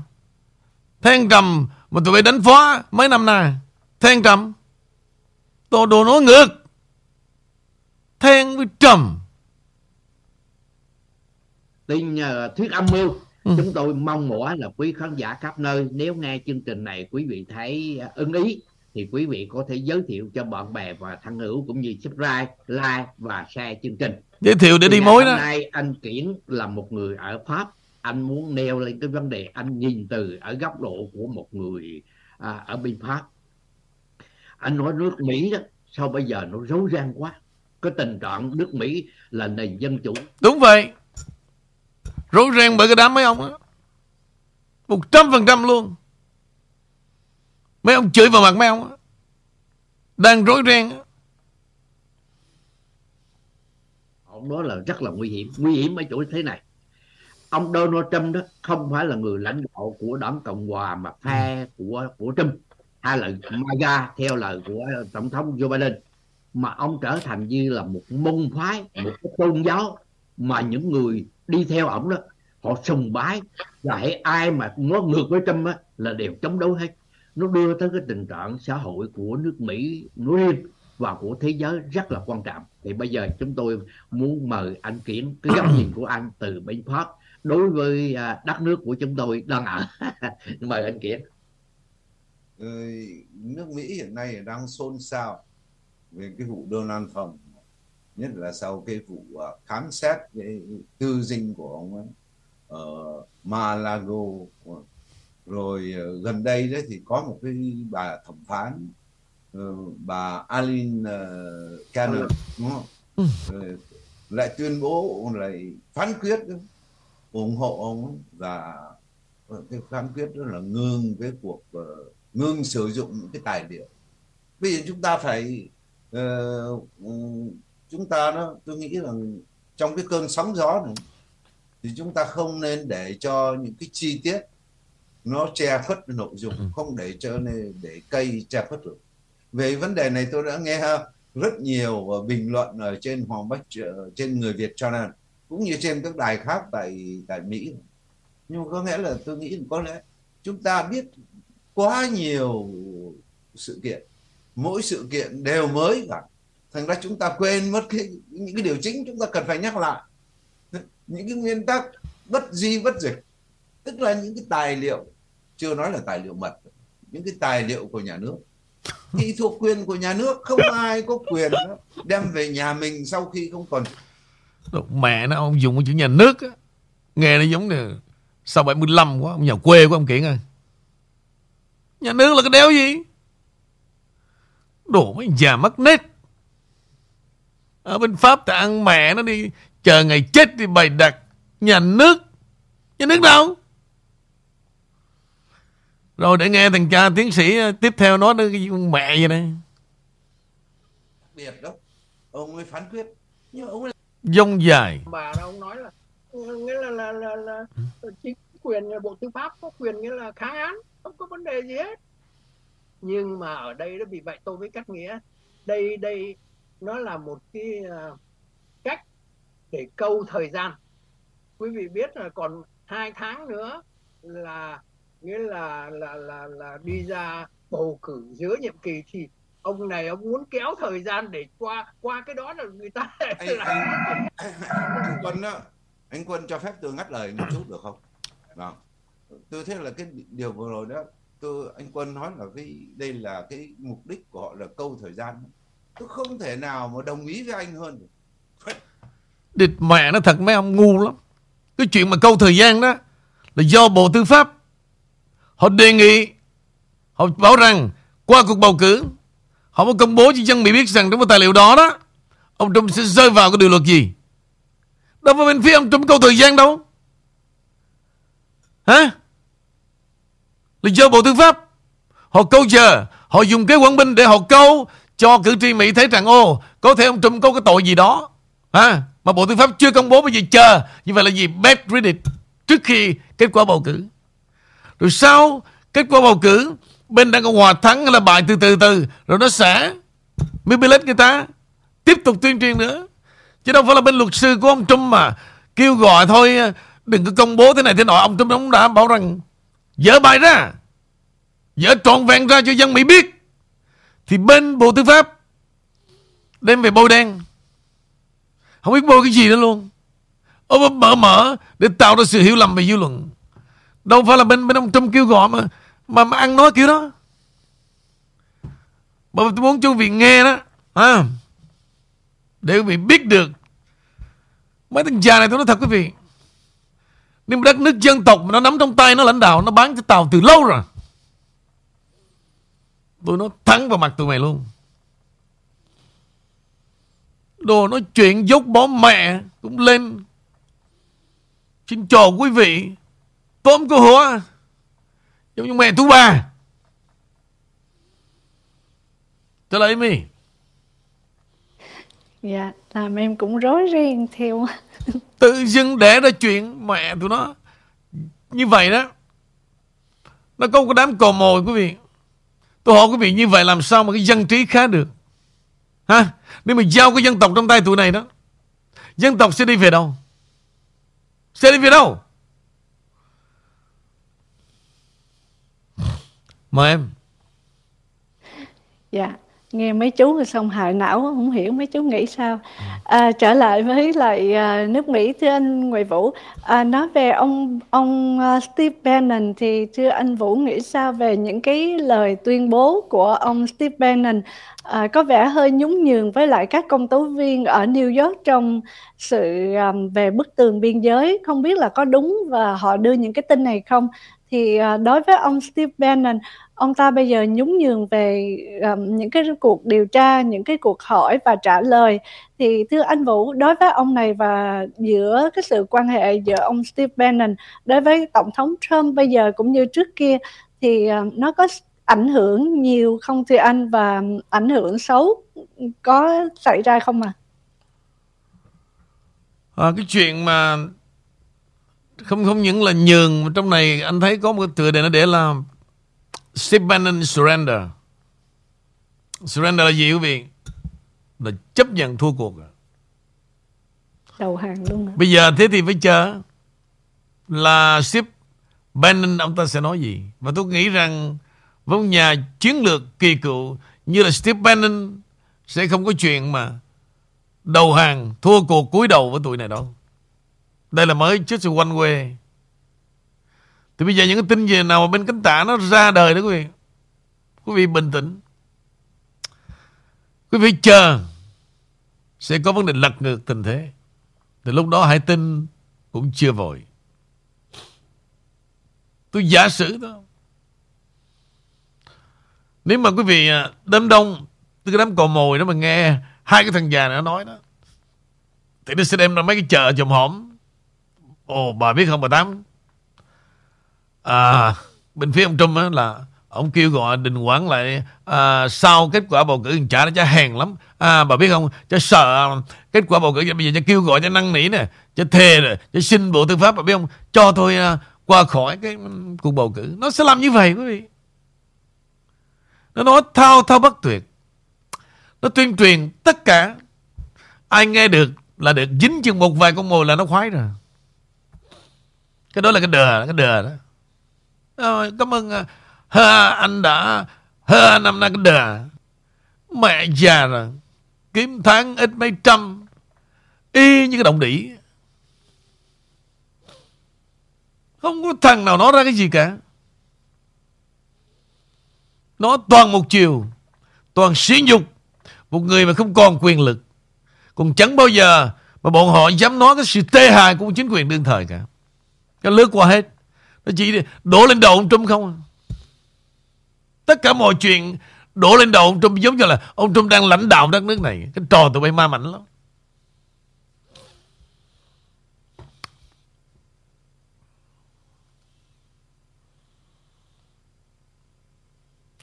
Speaker 1: Than trầm Mà tụi bay đánh phá mấy năm nay. Than trầm. Đồ đồ nói ngược Than với trầm
Speaker 3: tin uh, thuyết âm mưu.
Speaker 1: Ừ.
Speaker 3: chúng tôi mong mỏi là quý khán giả khắp nơi nếu nghe chương trình này quý vị thấy uh, ưng ý thì quý vị có thể giới thiệu cho bạn bè và thân hữu cũng như subscribe like và share chương trình.
Speaker 1: Giới thiệu để đi mối đó.
Speaker 3: hôm nay anh Kiển là một người ở Pháp. Anh muốn nêu lên cái vấn đề anh nhìn từ ở góc độ của một người à, ở bên Pháp. Anh nói nước Mỹ đó sao bây giờ nó rối ren quá cái tình trạng nước Mỹ là nền dân chủ.
Speaker 1: Đúng vậy. Rối ren bởi cái đám mấy ông đó Một trăm phần trăm luôn. Mấy ông chửi vào mặt mấy ông đó. Đang rối ren á.
Speaker 3: ông đó là rất là nguy hiểm. Nguy hiểm ở chỗ thế này. Ông Donald Trump đó không phải là người lãnh đạo của đảng Cộng hòa mà phe của của Trump. Hai lời MAGA theo lời của tổng thống Joe Biden mà ông trở thành như là một môn phái một cái tôn giáo mà những người đi theo ổng đó họ sùng bái và hãy ai mà nó ngược với Trump á, là đều chống đối hết. Nó đưa tới cái tình trạng xã hội của nước Mỹ nói riêng và của thế giới rất là quan trọng. Thì bây giờ chúng tôi muốn mời anh Kiển cái góc nhìn của anh từ bên Pháp đối với à, đất nước của chúng tôi đang ở. [LAUGHS] Mời anh Kiển.
Speaker 4: Ừ, nước Mỹ hiện nay đang xôn xao về cái vụ Donald Trump nhất là sau cái vụ à, khám xét cái tư dinh của ông ấy ở Malago. Rồi ờ, gần đây đấy thì có một cái bà thẩm phán ờ, bà Aline Cannon đúng không? Rồi lại tuyên bố lại phán quyết ủng hộ ông và cái phán quyết đó là ngừng cái cuộc uh, ngừng sử dụng những cái tài liệu. Bây giờ chúng ta phải uh, chúng ta đó tôi nghĩ rằng trong cái cơn sóng gió này thì chúng ta không nên để cho những cái chi tiết nó che khuất nội dung ừ. không để cho nên để cây che khuất được về vấn đề này tôi đã nghe rất nhiều bình luận ở trên Hoàng Bách trên người Việt Channel cũng như trên các đài khác tại tại Mỹ nhưng có nghĩa là tôi nghĩ có lẽ chúng ta biết quá nhiều sự kiện mỗi sự kiện đều mới cả. Thành ra chúng ta quên mất cái, những cái điều chính, chúng ta cần phải nhắc lại. Những cái nguyên tắc bất di bất dịch, tức là những cái tài liệu, chưa nói là tài liệu mật, những cái tài liệu của nhà nước. Thì thuộc quyền của nhà nước, không ai có quyền đem về nhà mình sau khi không còn.
Speaker 1: Mẹ nó, ông dùng cái chữ nhà nước á, nghe nó giống như sau 75 quá ông, nhà quê của ông kiện ơi. Nhà nước là cái đéo gì? Đồ mấy già mất nết. Ở bên pháp thì ăn mẹ nó đi chờ ngày chết thì bày đặt nhà nước. Nhà nước đâu? Rồi để nghe thằng cha tiến sĩ ờ, tiếp theo nói nữa cái mẹ vậy này
Speaker 4: biệt đó ông ấy phán quyết. Nhưng ông ấy
Speaker 1: dông dài.
Speaker 5: Bà đó ông nói là nghĩa là là là, là chính quyền bộ tư pháp có quyền nghĩa là kháng án không có vấn đề gì hết nhưng mà ở đây nó bị vậy tôi với cắt nghĩa. Đây đây nó là một cái uh, cách để câu thời gian. Quý vị biết là còn hai tháng nữa là nghĩa là là là là đi ra bầu cử giữa nhiệm kỳ thì ông này ông muốn kéo thời gian để qua qua cái đó là người ta [LAUGHS]
Speaker 4: anh, anh, anh quân đó anh quân cho phép tôi ngắt lời một chút được không? Đó. tôi thấy là cái điều vừa rồi đó tôi, anh quân nói là cái, đây là cái mục đích của họ là câu thời gian. Tôi không thể nào mà đồng ý với anh hơn
Speaker 1: địt mẹ nó thật, mấy ông ngu lắm. Cái chuyện mà câu thời gian đó là do bộ tư pháp. Họ đề nghị, Họ bảo rằng qua cuộc bầu cử, Họ mới công bố cho dân Mỹ biết rằng Trong cái tài liệu đó đó, Ông Trump sẽ rơi vào cái điều luật gì. Đâu phải bên phía ông Trump câu thời gian đâu. Hả? Là do Bộ Tư pháp. Họ câu giờ Họ dùng cái quảng binh để họ câu Cho cử tri Mỹ thấy rằng Ô có thể ông Trump có cái tội gì đó. À, Mà Bộ Tư pháp chưa công bố Bây giờ chờ. Như vậy là gì? Bad read Trước khi kết quả bầu cử. Rồi sau kết quả bầu cử bên Đảng Cộng Hòa thắng hay là bại từ từ từ rồi nó sẽ manipulate người ta tiếp tục tuyên truyền nữa. Chứ đâu phải là bên luật sư của ông Trump mà kêu gọi thôi đừng có công bố thế này thế nọ. Ông Trump ông đã bảo rằng dỡ bài ra dỡ trọn vẹn ra cho dân Mỹ biết thì bên Bộ Tư pháp đem về bôi đen không biết bôi cái gì nữa luôn ông mở mở để tạo ra sự hiểu lầm về dư luận Đâu phải là bên bên ông Trump kêu gọi mà mà, mà ăn nói kiểu đó. Mà tôi muốn cho quý vị nghe đó. À, để quý vị biết được. Mấy thằng già này tôi nói thật quý vị. Nếu đất nước dân tộc mà nó nắm trong tay nó, lãnh đạo nó bán cho tàu từ lâu rồi. Tôi nói thắng vào mặt tụi mày luôn. Đồ nói chuyện dốt bó mẹ cũng lên. Xin chào quý vị tôm cô hùa giống như mẹ tú bà tôi lấy mi
Speaker 2: dạ làm em cũng rối ren theo [LAUGHS]
Speaker 1: tự dưng để ra chuyện mẹ tụi nó như vậy đó nó có một cái đám cò mồi quý vị Tôi hỏi quý vị như vậy làm sao mà cái dân trí khá được? Ha? Nếu mà giao cái dân tộc trong tay tụi này đó, dân tộc sẽ đi về đâu? Sẽ đi về đâu? Mời em.
Speaker 2: Dạ, nghe mấy chú xong hại não không hiểu mấy chú nghĩ sao. À, trở lại với lại à, nước Mỹ thưa anh Nguyễn Vũ, à, nói về ông ông uh, Steve Bannon thì thưa anh Vũ nghĩ sao về những cái lời tuyên bố của ông Steve Bannon à, có vẻ hơi nhún nhường với lại các công tố viên ở New York trong sự um, về bức tường biên giới, không biết là có đúng và họ đưa những cái tin này không? Thì đối với ông Steve Bannon, ông ta bây giờ nhún nhường về um, những cái cuộc điều tra, những cái cuộc hỏi và trả lời. Thì thưa anh Vũ, đối với ông này và giữa cái sự quan hệ giữa ông Steve Bannon đối với tổng thống Trump bây giờ cũng như trước kia thì um, nó có ảnh hưởng nhiều không thưa anh và ảnh hưởng xấu có xảy ra không à?
Speaker 1: à cái chuyện mà không không những là nhường mà trong này anh thấy có một cái tựa đề nó để là Steve Bannon surrender. Surrender là gì quý vị? Là chấp nhận thua cuộc.
Speaker 2: Đầu hàng luôn à.
Speaker 1: Bây giờ thế thì phải chờ là Steve Bannon ông ta sẽ nói gì. Và tôi nghĩ rằng với nhà chiến lược kỳ cựu như là Steve Bannon sẽ không có chuyện mà đầu hàng thua cuộc cúi đầu với tụi này đâu. Đây là mới trước sự one way. Thì bây giờ những cái tin gì nào mà bên cánh tả nó ra đời đó quý vị. Quý vị bình tĩnh. Quý vị chờ sẽ có vấn đề lật ngược tình thế. thì lúc đó hãy tin cũng chưa vội. Tôi giả sử đó. Nếu mà quý vị à, đám đông Từ cái đám cò mồi đó mà nghe Hai cái thằng già này nó nói đó, Thì nó sẽ đem ra mấy cái chợ chồng hổm Ồ, bà biết không, bà Tám à, Bên phía ông Trump á là Ông kêu gọi đình quản lại à, Sau kết quả bầu cử trả nó cho hèn lắm. À, Bà biết không? Cho sợ kết quả bầu cử Bây giờ cho kêu gọi cho năn nỉ nè Cho thề rồi Cho xin bộ tư pháp Bà biết không? Cho tôi à, qua khỏi cái cuộc bầu cử. Nó sẽ làm như vậy quý vị. Nó nói thao thao bất tuyệt. Nó tuyên truyền tất cả. Ai nghe được là được dính chừng một vài con mồi là nó khoái rồi. Cái đó là cái đờ Cái đờ đó. Rồi, Cảm ơn à. ha, anh đã ha, năm nay cái đờ. Mẹ già rồi. Kiếm tháng ít mấy trăm. Y như cái động đỉ Không có thằng nào nói ra cái gì cả. Nó toàn một chiều Toàn sỉ nhục. Một người mà không còn quyền lực. Còn chẳng bao giờ Mà bọn họ dám nói cái sự tê hại của chính quyền đương thời cả. Cái lướt qua hết. Nó chỉ đổ lên đầu ông Trump không à? Tất cả mọi chuyện Đổ lên đầu ông Trump giống như là Ông Trump đang lãnh đạo đất nước này. Cái trò tụi bay ma mạnh lắm.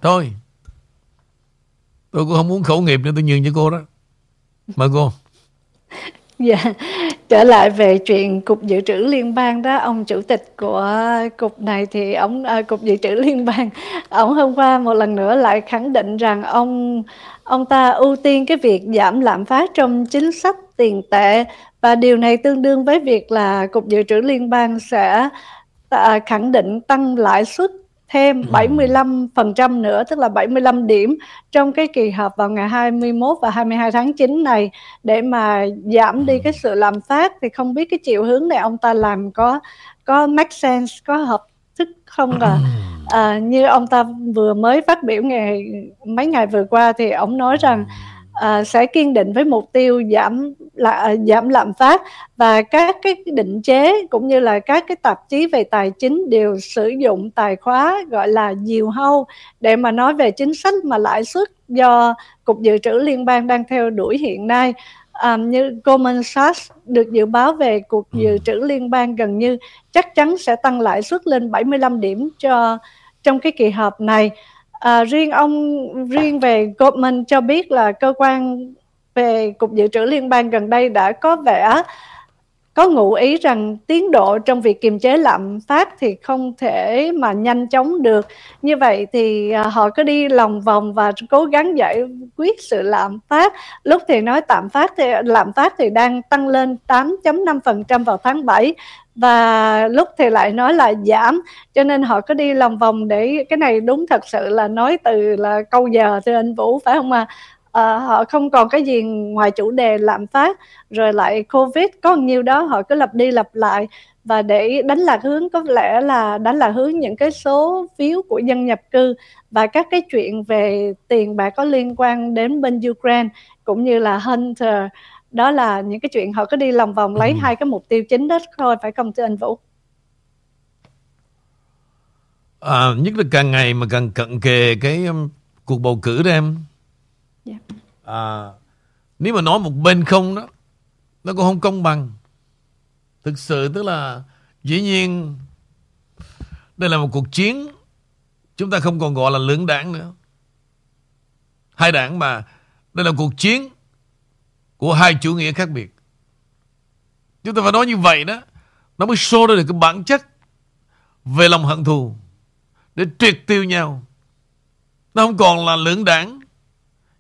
Speaker 1: Thôi, Tôi cũng không muốn khẩu nghiệp nữa, Tôi nhường cho cô đó. Mời cô. [LAUGHS]
Speaker 2: Dạ, trở lại về chuyện cục dự trữ liên bang đó, ông chủ tịch của cục này thì ông à, cục dự trữ liên bang, ông hôm qua một lần nữa lại khẳng định rằng ông ông ta ưu tiên cái việc giảm lạm phát trong chính sách tiền tệ. Và điều này tương đương với việc là cục dự trữ liên bang sẽ à, khẳng định tăng lãi suất thêm 75% nữa tức là 75 điểm trong cái kỳ họp vào ngày 21 và 22 tháng 9 này. Để mà giảm đi cái sự làm phát thì không biết cái chiều hướng này ông ta làm có có make sense có hợp thức không à, à như ông ta vừa mới phát biểu ngày mấy ngày vừa qua thì ông nói rằng à, sẽ kiên định với mục tiêu giảm là giảm lạm phát và các cái định chế cũng như là các cái tạp chí về tài chính đều sử dụng tài khóa gọi là diều hâu để mà nói về chính sách mà lãi suất do cục dự trữ liên bang đang theo đuổi hiện nay à, như Goldman Sachs được dự báo về cuộc dự ừ. trữ liên bang gần như chắc chắn sẽ tăng lãi suất lên 75 điểm cho trong cái kỳ họp này À, riêng ông riêng về Goldman cho biết là cơ quan về cục dự trữ liên bang gần đây đã có vẻ có ngụ ý rằng tiến độ trong việc kiềm chế lạm phát thì không thể mà nhanh chóng được. Như vậy thì ờ, họ cứ đi lòng vòng và cố gắng giải quyết sự lạm phát. Lúc thì nói tạm phát thì lạm phát thì đang tăng lên 8.5% vào tháng 7 và lúc thì lại nói là giảm cho nên họ cứ đi lòng vòng để cái này đúng thật sự là nói từ là câu giờ thưa anh Vũ phải không ạ? À? à, họ không còn cái gì ngoài chủ đề lạm phát rồi lại covid có nhiêu đó họ cứ lặp đi lặp lại và để đánh lạc hướng có lẽ là đánh lạc hướng những cái số phiếu của dân nhập cư và các cái chuyện về tiền bạc có liên quan đến bên Ukraine cũng như là Hunter đó là những cái chuyện họ cứ đi lòng vòng lấy ừ. hai cái mục tiêu chính đó thôi phải không thưa anh Vũ
Speaker 1: à, nhất là càng ngày mà càng cận kề cái um, cuộc bầu cử đó em Yeah. Dạ. À, nếu mà nói một bên không đó, nó cũng không công bằng. Thực sự tức là dĩ nhiên đây là một cuộc chiến chúng ta không còn gọi là lưỡng đảng nữa. Hai đảng mà đây là cuộc chiến của hai chủ nghĩa khác biệt. Chúng ta phải nói như vậy đó. Nó mới show ra được cái bản chất về lòng hận thù để triệt tiêu nhau. Nó không còn là lưỡng đảng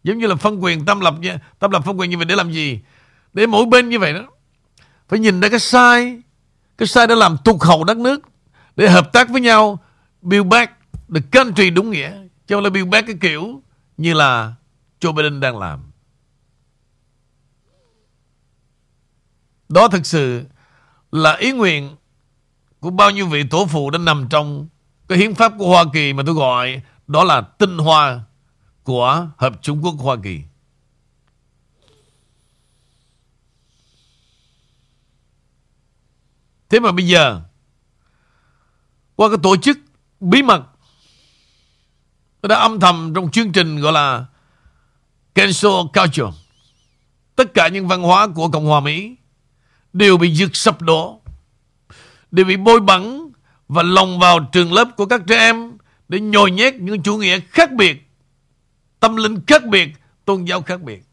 Speaker 1: Giống như là phân quyền tâm lập tâm lập phân quyền như vậy để làm gì? Để mỗi bên như vậy đó phải nhìn ra cái sai, cái sai đã làm tụt hậu đất nước để hợp tác với nhau build back the country đúng nghĩa, chứ không là build back cái kiểu như là Joe Biden đang làm. Đó thực sự là ý nguyện của bao nhiêu vị tổ phụ đã nằm trong cái hiến pháp của Hoa Kỳ mà tôi gọi đó là tinh hoa của Hợp Trung Quốc Hoa Kỳ. Thế mà bây giờ, qua cái tổ chức bí mật, nó đã âm thầm trong chương trình gọi là cancel culture. Tất cả những văn hóa của Cộng hòa Mỹ đều bị giật sập đổ, đều bị bôi bẩn và lồng vào trường lớp của các trẻ em để nhồi nhét những chủ nghĩa khác biệt tâm linh khác biệt, tôn giáo khác biệt.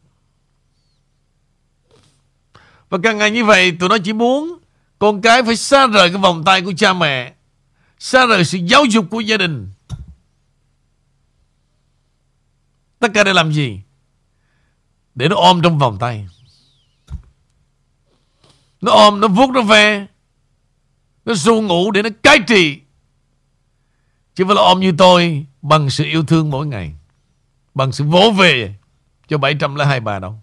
Speaker 1: Và càng ngày như vậy, tụi nó chỉ muốn con cái phải xa rời cái vòng tay của cha mẹ, xa rời sự giáo dục của gia đình. Tất cả để làm gì? Để nó ôm trong vòng tay. Nó ôm, nó vuốt nó ve Nó ru ngủ để nó cai trị. Chứ phải là ôm như tôi bằng sự yêu thương mỗi ngày bằng sự vỗ về cho 702 bà đâu.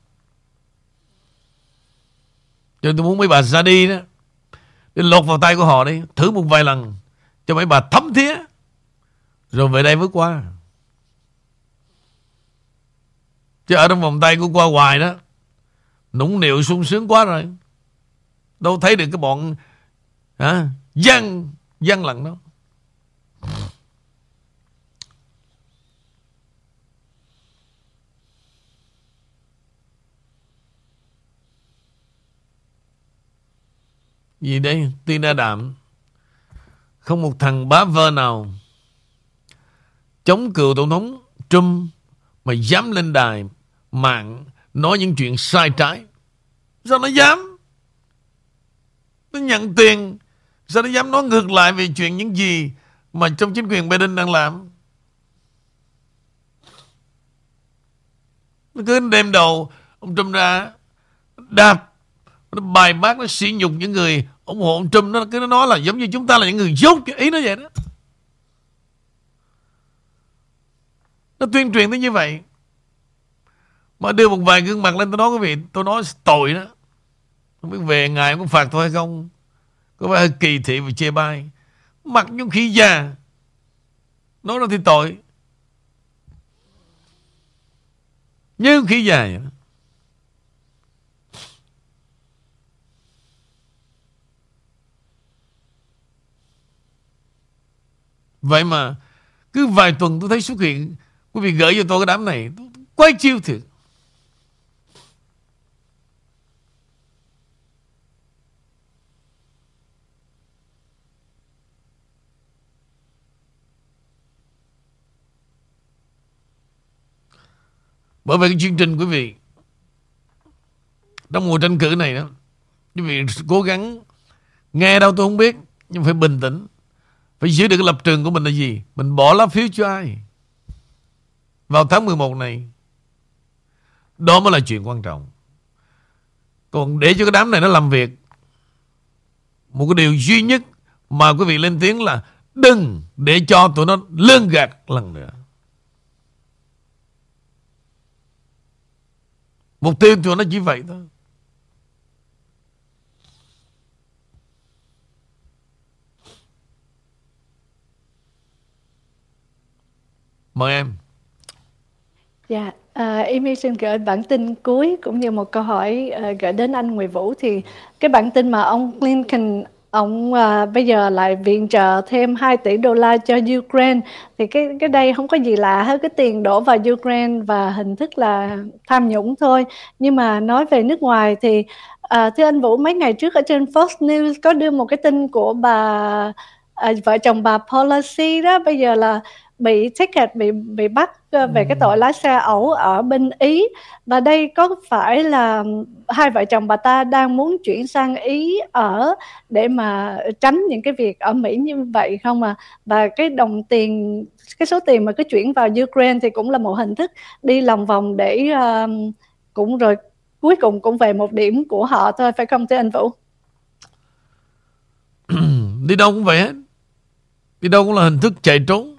Speaker 1: Cho nên tôi muốn mấy bà ra đi đó Để lột vào tay của họ đi Thử một vài lần Cho mấy bà thấm thía Rồi về đây mới qua Chứ ở trong vòng tay của qua hoài đó Nũng nịu sung sướng quá rồi Đâu thấy được cái bọn hả, Dân Dân lần đó Gì đây? Tina Đạm. Không một thằng bá vơ nào chống cựu tổng thống Trump mà dám lên đài mạng nói những chuyện sai trái. Sao nó dám? Nó nhận tiền. Sao nó dám nói ngược lại về chuyện những gì mà trong chính quyền Biden đang làm? Nó cứ đem đầu, ông Trump ra đạp, nó bài bác, nó sỉ nhục những người ủng hộ ông Trump nó cứ nó nói là giống như chúng ta là những người dốt ý nó vậy đó nó tuyên truyền tới như vậy mà đưa một vài gương mặt lên tôi nói quý vị tôi nói tội đó không biết về ngài có phạt tôi hay không. Có phải kỳ thị và chê bai. Mặc những khi già nói ra thì tội. Nhưng khi già vậy đó. Vậy mà cứ vài tuần tôi thấy xuất hiện, Quý vị gửi cho tôi cái đám này Quay chiêu thiệt. Bởi vậy cái chương trình quý vị Trong mùa tranh cử này đó, Quý vị cố gắng nghe đâu tôi không biết, nhưng phải bình tĩnh. Phải giữ được lập trường của mình là gì? Mình bỏ lá phiếu cho ai? Vào tháng 11 này. Đó mới là chuyện quan trọng. Còn để cho cái đám này nó làm việc, một cái điều duy nhất mà quý vị lên tiếng là đừng để cho tụi nó lương gạt lần nữa. Mục tiêu của nó chỉ vậy thôi. Mời em.
Speaker 2: Dạ, à, Amy xin gửi bản tin cuối cũng như một câu hỏi uh, gửi đến anh Nguyễn Vũ thì cái bản tin mà ông Lincoln ông à, bây giờ lại viện trợ thêm 2 tỷ đô la cho Ukraine. Thì cái cái đây không có gì lạ hết cái tiền đổ vào Ukraine và hình thức là tham nhũng thôi. Nhưng mà nói về nước ngoài thì à, thưa anh Vũ mấy ngày trước ở trên Fox News có đưa một cái tin của bà à, vợ chồng bà Pelosi đó. Bây giờ là bị ticket bị bị bắt ờ, về cái tội lái xe ẩu ở bên Ý. Và đây có phải là hai vợ chồng bà ta đang muốn chuyển sang Ý ở để mà tránh những cái việc ở Mỹ như vậy không à và cái đồng tiền cái số tiền mà cứ chuyển vào Ukraine thì cũng là một hình thức đi lòng vòng để uh, cũng rồi cuối cùng cũng về một điểm của họ thôi phải không thưa anh Vũ?
Speaker 1: Đi đâu cũng vậy hết. Đi đâu cũng là hình thức chạy trốn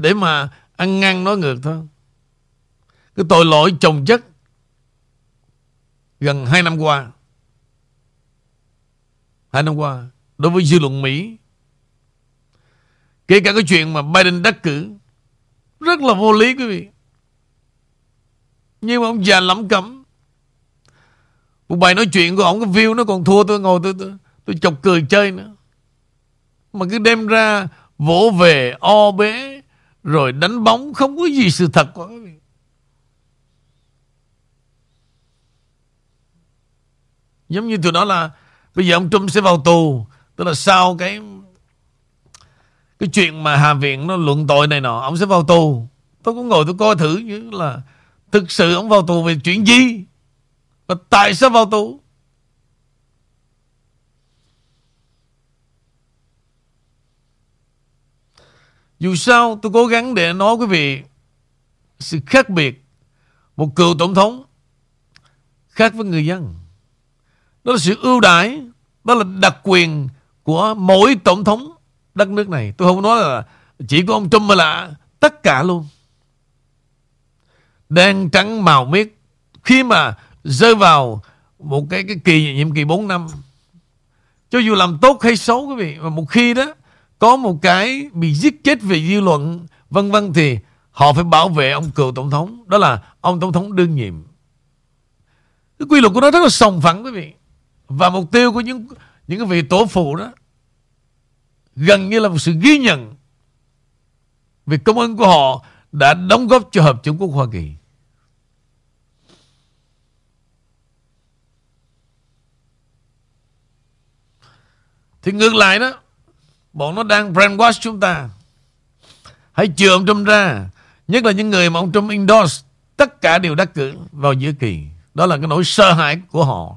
Speaker 1: để mà ăn ngăn nói ngược thôi. Cái tội lỗi chồng chất gần 2 năm qua. Hai năm qua đối với dư luận Mỹ kể cả cái chuyện mà Biden đắc cử rất là vô lý quý vị. Nhưng mà ông già lắm cấm một bài nói chuyện của ông cái view nó còn thua tôi ngồi tôi tôi, tôi chọc cười chơi nữa mà cứ đem ra vỗ về o bế rồi đánh bóng không có gì sự thật của quý vị. Giống như từ đó là bây giờ ông Trump sẽ vào tù, tức là sau cái cái chuyện mà Hà viện nó luận tội này nọ, ông sẽ vào tù. Tôi cũng ngồi tôi coi thử như là thực sự ông vào tù về chuyện gì? Và tại sao vào tù? Dù sao tôi cố gắng để nói quý vị sự khác biệt một cựu tổng thống khác với người dân. Đó là sự ưu đãi, đó là đặc quyền của mỗi tổng thống đất nước này. Tôi không nói là chỉ có ông Trump mà là tất cả luôn. Đen trắng màu miết khi mà rơi vào một cái cái kỳ nhiệm kỳ 4 năm cho dù làm tốt hay xấu quý vị mà một khi đó có một cái bị giết chết về dư luận, vân vân, thì họ phải bảo vệ ông cựu tổng thống. Đó là ông tổng thống đương nhiệm. Cái quy luật của nó rất là sòng phẳng, quý vị. Và mục tiêu của những những cái vị tổ phụ đó gần như là một sự ghi nhận về công ơn của họ đã đóng góp cho Hợp chủng Quốc Hoa Kỳ. Thì ngược lại đó Bọn nó đang brainwash chúng ta Hãy chừa ông Trump ra, Nhất là những người mà ông Trump endorse, Tất cả đều đắc cử vào giữa kỳ Đó là cái nỗi sợ hãi của họ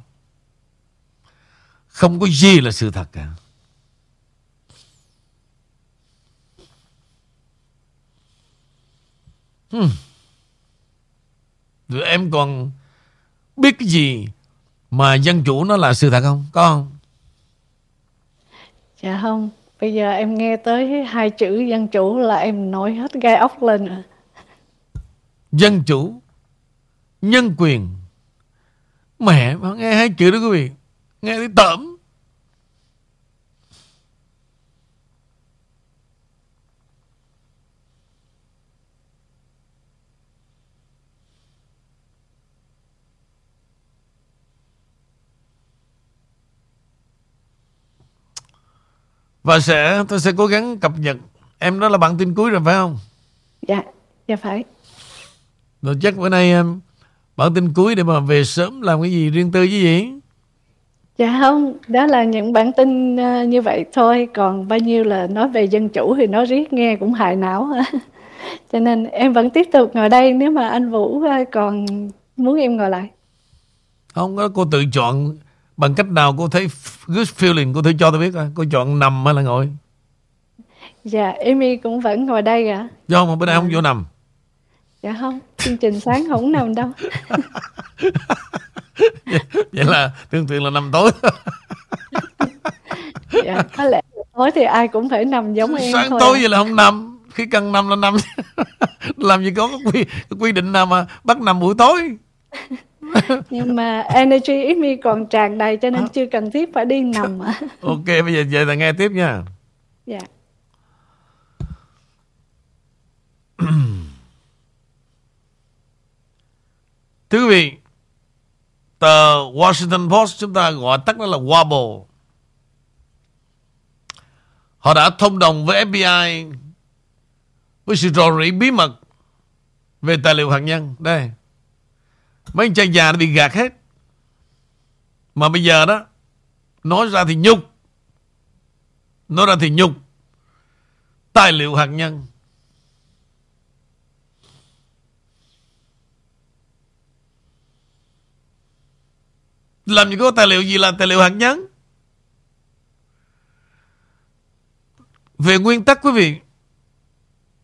Speaker 1: Không có gì là sự thật cả hmm. Rồi em còn biết cái gì mà dân chủ nó là sự thật không? Có không?
Speaker 2: Dạ không. Bây giờ em nghe tới hai chữ dân chủ là em nổi hết gai ốc lên rồi.
Speaker 1: Dân chủ, nhân quyền. Mẹ, mà nghe hai chữ đó quý vị. Nghe thấy tởm. Và sẽ tôi sẽ cố gắng cập nhật. Em đó là bản tin cuối rồi phải không?
Speaker 2: Dạ Dạ phải.
Speaker 1: Rồi chắc bữa nay em Bản tin cuối để mà về sớm làm cái gì riêng tư với gì?
Speaker 2: Dạ không Đó là những bản tin uh, như vậy thôi. Còn bao nhiêu là nói về dân chủ Thì nói riết nghe cũng hại não. [LAUGHS] Cho nên em vẫn tiếp tục ngồi đây Nếu mà anh Vũ uh, còn muốn em ngồi lại.
Speaker 1: Không có cô tự chọn Bằng cách nào cô thấy good feeling Cô thử cho tôi biết coi. Cô chọn nằm hay là ngồi?
Speaker 2: Dạ Amy cũng vẫn ngồi đây ạ.
Speaker 1: Do mà bữa nay không vô nằm.
Speaker 2: Dạ không Chương trình sáng không nằm đâu. [LAUGHS]
Speaker 1: Vậy là thường thường là nằm tối. [LAUGHS]
Speaker 2: Dạ có lẽ tối thì ai cũng phải nằm giống em
Speaker 1: Sáng
Speaker 2: thôi
Speaker 1: tối vậy là không nằm. Khi cần nằm là nằm. [LAUGHS] Làm gì có quy, quy định nào mà bắt nằm buổi tối [LAUGHS]
Speaker 2: Nhưng mà energy Amy còn tràn đầy Cho nên chưa cần thiết phải đi nằm [LAUGHS]
Speaker 1: Ok bây giờ về là nghe tiếp nha.
Speaker 2: Dạ. [CLEARS THROAT]
Speaker 1: Thưa quý vị Tờ Washington Post chúng ta gọi tắt nó là Wobble. Họ đã thông đồng với FBI Với sự rò rỉ bí mật Về tài liệu hạt nhân. Đây Mấy anh trai già nó bị gạt hết. Mà bây giờ đó Nói ra thì nhục. Nói ra thì nhục. Tài liệu hạt nhân. Làm gì có tài liệu gì là tài liệu hạt nhân? Về nguyên tắc quý vị,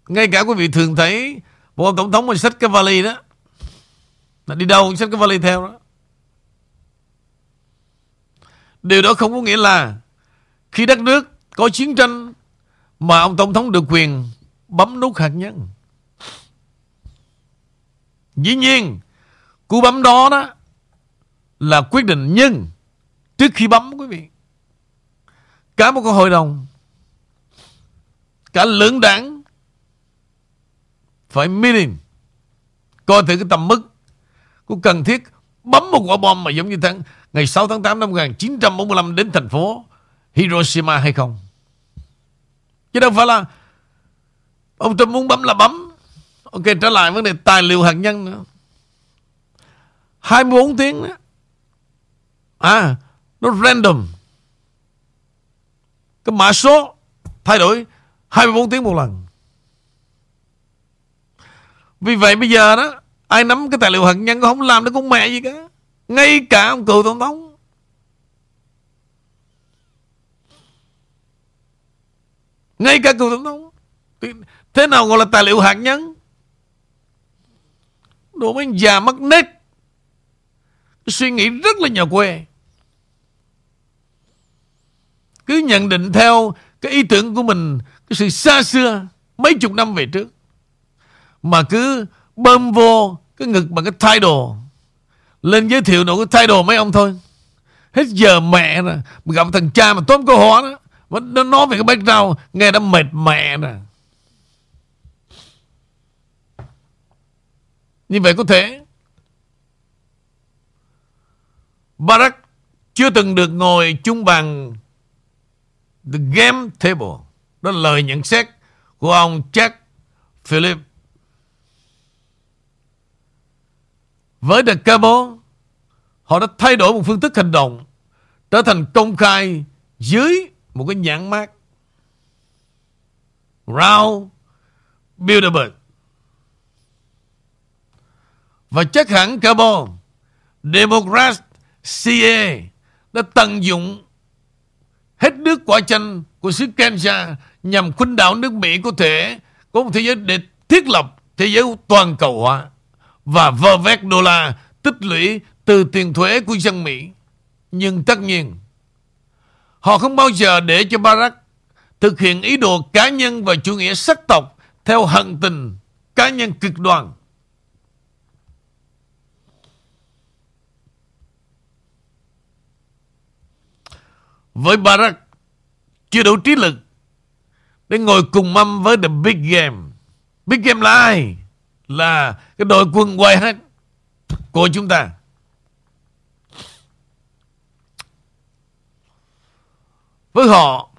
Speaker 1: Ngay cả quý vị thường thấy Một tổng thống mà xách cái vali đó là Đi đâu cũng xách cái vali theo đó. Điều đó không có nghĩa là Khi đất nước có chiến tranh Mà ông tổng thống được quyền Bấm nút hạt nhân. Dĩ nhiên, Cú bấm đó đó là quyết định nhưng trước khi bấm, quý vị. Cả một cái hội đồng, cả lưỡng đảng phải meeting coi thử cái tầm mức có cần thiết bấm một quả bom mà giống như tháng, ngày 6 tháng 8 năm 1945 đến thành phố Hiroshima hay không? Chứ đâu phải là ông Trump muốn bấm là bấm. Ok trở lại vấn đề tài liệu hạt nhân nữa. 24 tiếng nữa. À Nó random. Cái mã số Thay đổi 24 tiếng một lần. Vì vậy bây giờ đó Ai nắm cái tài liệu hạt nhân Không làm được con mẹ gì cả. Ngay cả ông cựu tổng thống. Ngay cả cựu tổng thống. Thế nào gọi là tài liệu hạt nhân? Đồ mấy già mắc nết. Suy nghĩ rất là nhà quê cứ nhận định theo cái ý tưởng của mình, cái sự xa xưa mấy chục năm về trước. Mà cứ bơm vô cái ngực bằng cái title. Lên giới thiệu nổi cái title mấy ông thôi. Hết giờ mẹ nè gặp thằng cha mà tóm câu hỏi đó, mà nó nói về cái background, nghe đã mệt mẹ nè. Như vậy có thể. Barack chưa từng được ngồi chung bàn The Game Table. Đó là lời nhận xét của ông Jack philip Với The Cable, họ đã thay đổi một phương thức hành động trở thành công khai dưới một cái nhãn mát Round Bilderberg. Và chắc hẳn carbon, Democrat CA đã tận dụng hết nước quả chanh của xứ kenya nhằm khuynh đảo nước Mỹ có thể có một thế giới để thiết lập thế giới toàn cầu hóa và vơ vét đô la tích lũy từ tiền thuế của dân Mỹ. Nhưng tất nhiên, họ không bao giờ để cho Barack thực hiện ý đồ cá nhân và chủ nghĩa sắc tộc theo hận tình cá nhân cực đoan. với Barack chưa đủ trí lực để ngồi cùng mâm với The Big Game. Big Game là ai? Là cái đội quân White của chúng ta. Với họ,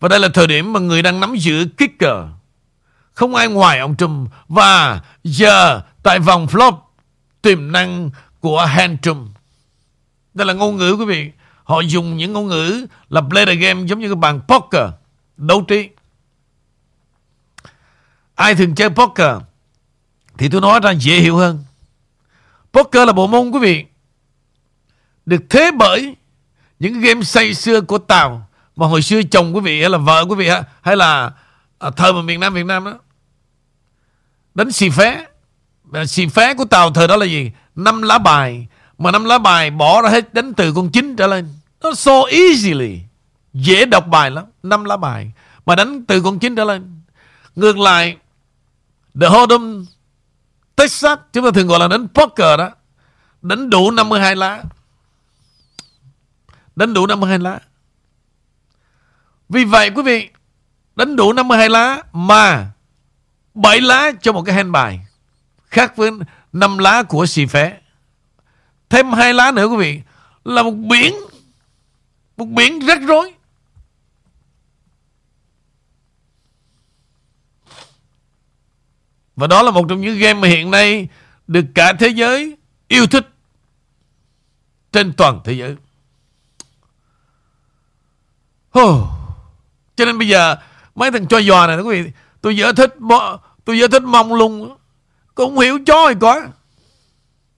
Speaker 1: và đây là thời điểm mà người đang nắm giữ kicker. Không ai ngoài ông Trump. Và giờ tại vòng flop, tiềm năng của Han Trump. Đây là ngôn ngữ quý vị. Họ dùng những ngôn ngữ là play the game giống như cái bàn poker, đấu trí. Ai thường chơi poker thì tôi nói ra dễ hiểu hơn. Poker là bộ môn quý vị được thế bởi những game say xưa của Tàu mà hồi xưa chồng quý vị hay là vợ quý vị hay là à, thời mà miền Nam Việt Nam đó. Đánh xì phé. Xì phé của Tàu thời đó là gì? Năm lá bài. Mà năm lá bài bỏ ra hết đánh từ con chín trở lên. Nó so easily. Dễ đọc bài lắm. Năm lá bài. Mà đánh từ con chín trở lên. Ngược lại The Hold'em Texas chúng ta thường gọi là đánh poker đó. Đánh đủ 52 lá. Đánh đủ 52 lá. Vì vậy, quý vị, đánh đủ 52 lá mà 7 lá cho một cái hand bài khác với 5 lá của xì phé. Thêm hai lá nữa, quý vị, là một biển một biển rắc rối. Và đó là một trong những game mà hiện nay được cả thế giới yêu thích trên toàn thế giới. Oh. Cho nên bây giờ mấy thằng cho dò này quý vị, tôi dở thích tôi dở thích mong lung, cũng hiểu chó thì có.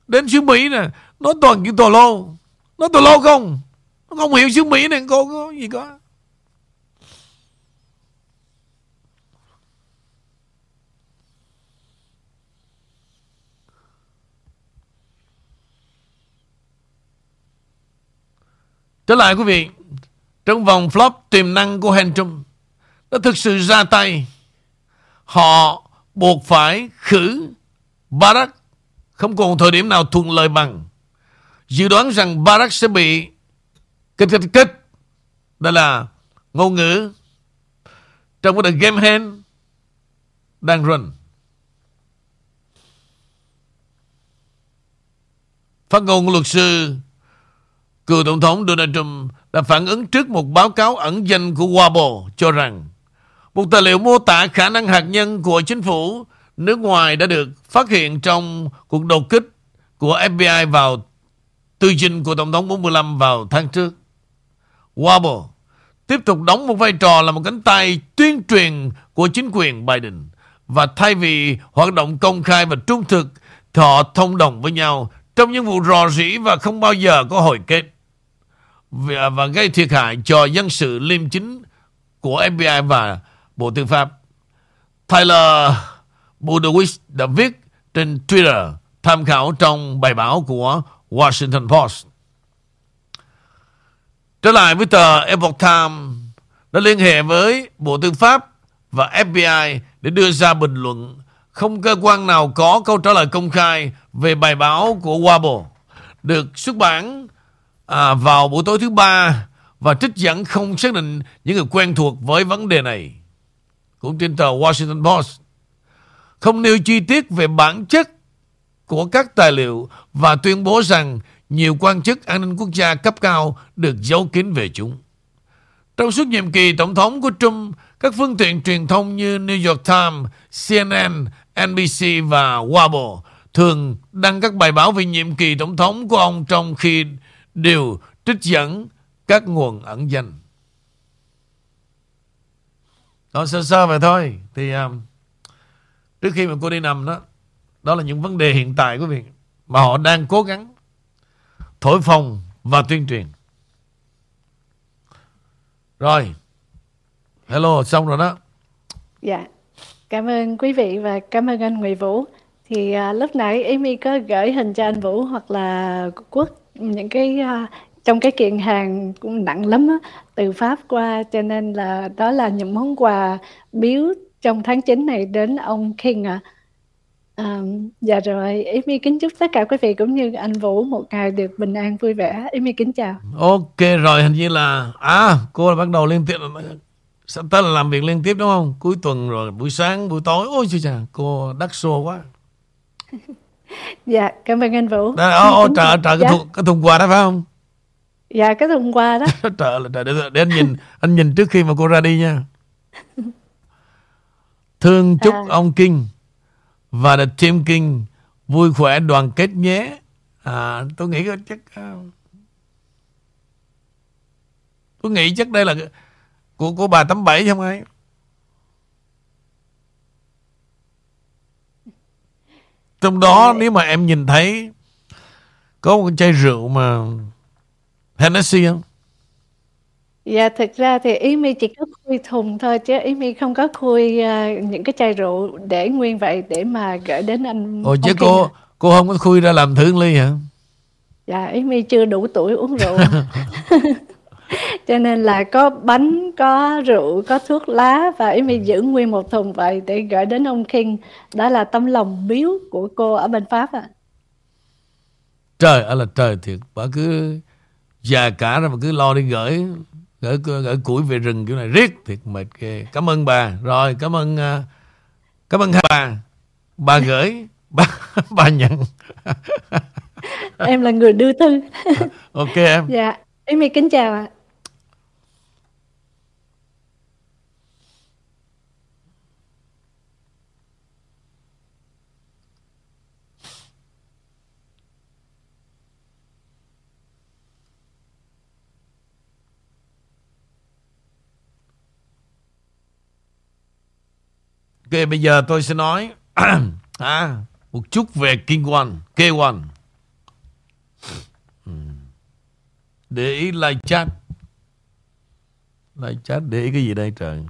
Speaker 1: Đến xứ Mỹ nè, nó toàn kiểu tò lô. Nó tò lô không? Nó không hiểu xứ Mỹ này cô có gì có. Trở lại quý vị, trong vòng flop tiềm năng của Hentrum đã thực sự ra tay. Họ buộc phải khử Barack không còn thời điểm nào thuận lợi bằng. Dự đoán rằng Barack sẽ bị kích kích kích. Đây là ngôn ngữ trong cái game hand đang run. Phát ngôn luật sư Cựu Tổng thống Donald Trump đã phản ứng trước một báo cáo ẩn danh của WABO cho rằng một tài liệu mô tả khả năng hạt nhân của chính phủ nước ngoài đã được phát hiện trong cuộc đột kích của FBI vào tư dinh của Tổng thống 45 vào tháng trước. WABO tiếp tục đóng một vai trò là một cánh tay tuyên truyền của chính quyền Biden và thay vì hoạt động công khai và trung thực thì họ thông đồng với nhau trong những vụ rò rỉ và không bao giờ có hồi kết và gây thiệt hại cho dân sự liêm chính của FBI và Bộ Tư pháp. Tyler Budowitz đã viết trên Twitter tham khảo trong bài báo của Washington Post. Trở lại với tờ Epoch Times đã liên hệ với Bộ Tư pháp và FBI để đưa ra bình luận không cơ quan nào có câu trả lời công khai về bài báo của Wabo được xuất bản à, vào buổi tối thứ ba và trích dẫn không xác định những người quen thuộc với vấn đề này. Cũng trên tờ Washington Post không nêu chi tiết về bản chất của các tài liệu và tuyên bố rằng nhiều quan chức an ninh quốc gia cấp cao được giấu kín về chúng. Trong suốt nhiệm kỳ tổng thống của Trump, các phương tiện truyền thông như New York Times, CNN, NBC và Weibo thường đăng các bài báo về nhiệm kỳ tổng thống của ông trong khi đều trích dẫn các nguồn ẩn danh. Đó sơ sơ vậy thôi. Thì um, trước khi mà cô đi nằm đó, đó là những vấn đề hiện tại của việc mà họ đang cố gắng thổi phồng và tuyên truyền. Rồi. Hello, xong rồi đó.
Speaker 2: Dạ. Cảm ơn quý vị và cảm ơn anh Nguyễn Vũ. Thì uh, lúc nãy Amy có gửi hình cho anh Vũ hoặc là Quốc những cái uh, trong cái kiện hàng cũng nặng lắm á, từ Pháp qua cho nên là đó là những món quà biếu trong tháng 9 này đến ông King ạ. À. À, dạ rồi, Amy kính chúc tất cả quý vị cũng như anh Vũ một ngày được bình an vui vẻ. Amy kính chào.
Speaker 1: Ok rồi, hình như là à cô là bắt đầu liên tiếp sắp tới là làm việc liên tiếp đúng không? Cuối tuần rồi buổi sáng, buổi tối. Ôi trời cô đắt xô quá. [LAUGHS]
Speaker 2: dạ cảm ơn anh vũ.
Speaker 1: Đó, ô, ô, trời trời cái, dạ. thùng, cái thùng quà đó phải không?
Speaker 2: Dạ cái thùng quà đó. [LAUGHS]
Speaker 1: Trời là trời để, để anh nhìn anh nhìn trước khi mà cô ra đi nha. Thương chúc à. ông Kinh và the team Kinh vui khỏe đoàn kết nhé. À, tôi nghĩ chắc à, tôi nghĩ chắc đây là của của bà tám bảy không ai Trong đó nếu mà em nhìn thấy có một chai rượu mà Hennessy không?
Speaker 2: Dạ thực ra thì ý mi chỉ có khui thùng thôi chứ ý mi không có khui uh, những cái chai rượu để nguyên vậy để mà gửi đến anh.
Speaker 1: Ồ chứ cô à. cô không có khui ra làm thương ly hả?
Speaker 2: Dạ ý mi chưa đủ tuổi uống rượu. [LAUGHS] [LAUGHS] cho nên là có bánh có rượu có thuốc lá và ý mi giữ nguyên một thùng vậy để gửi đến ông King. Đó là tấm lòng biếu của cô ở bên Pháp ạ. À.
Speaker 1: trời ơi là trời thiệt. Bà cứ già cả rồi mà cứ lo đi gửi gửi gửi củi về rừng kiểu này. Riết thiệt mệt ghê. Cảm ơn bà. Rồi cảm ơn uh, cảm ơn bà. Bà gửi [LAUGHS] bà bà nhận.
Speaker 2: Em là người đưa thư. [LAUGHS]
Speaker 1: Ok em.
Speaker 2: Dạ. Em kính chào ạ
Speaker 1: Ok, bây giờ tôi sẽ nói [CLEARS THROAT] à, một chút về King One, K1. Ừ. Để ý like chat. Like chat để ý cái gì đây trời?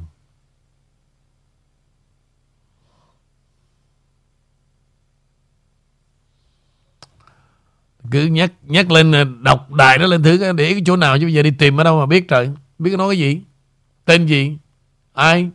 Speaker 1: cứ nhắc nhắc lên ờ, đọc đài đó lên thứ để cái chỗ nào chứ bây giờ đi tìm ở đâu mà biết trời biết nói cái gì tên gì ai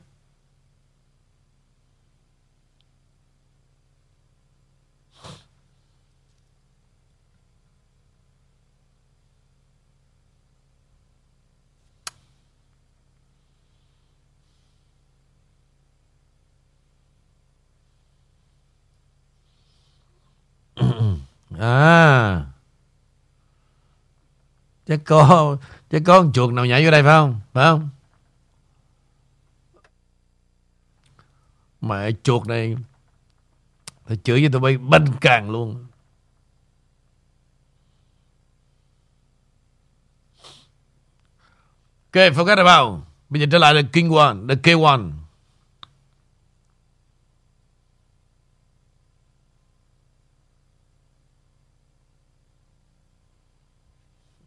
Speaker 1: À. Chắc có Chắc có con chuột nào nhảy vô đây phải không? Phải không? Mẹ chuột này Thầy chửi với tụi bay banh càng luôn. Ok, forget about. Bây giờ trở lại là King One, The K1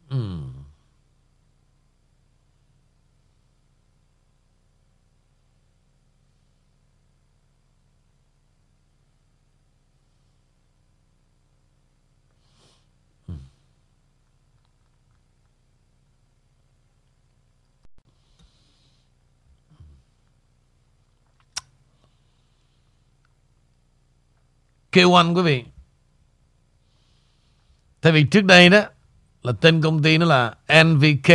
Speaker 1: Ừ kêu anh, quý vị Tại vì trước đây đó, là tên công ty nó là NVK.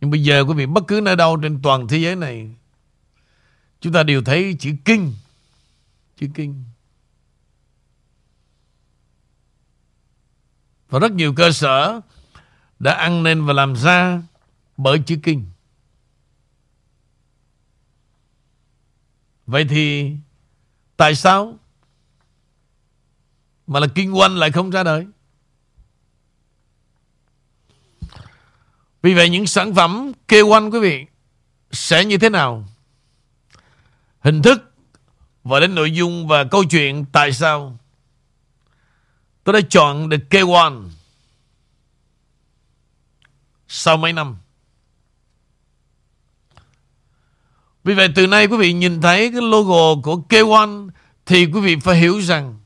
Speaker 1: Nhưng bây giờ, quý vị, bất cứ nơi đâu trên toàn thế giới này, chúng ta đều thấy chữ kinh. Chữ kinh. Và rất nhiều cơ sở đã ăn nên và làm ra bởi chữ kinh. Vậy thì tại sao mà là kinh quanh lại không ra đời? Vì vậy những sản phẩm kêu quanh quý vị, Sẽ như thế nào? Hình thức Và đến nội dung và câu chuyện Tại sao? Tôi đã chọn được K1 Sau mấy năm. Vì vậy từ nay quý vị nhìn thấy cái logo của K1 Thì quý vị phải hiểu rằng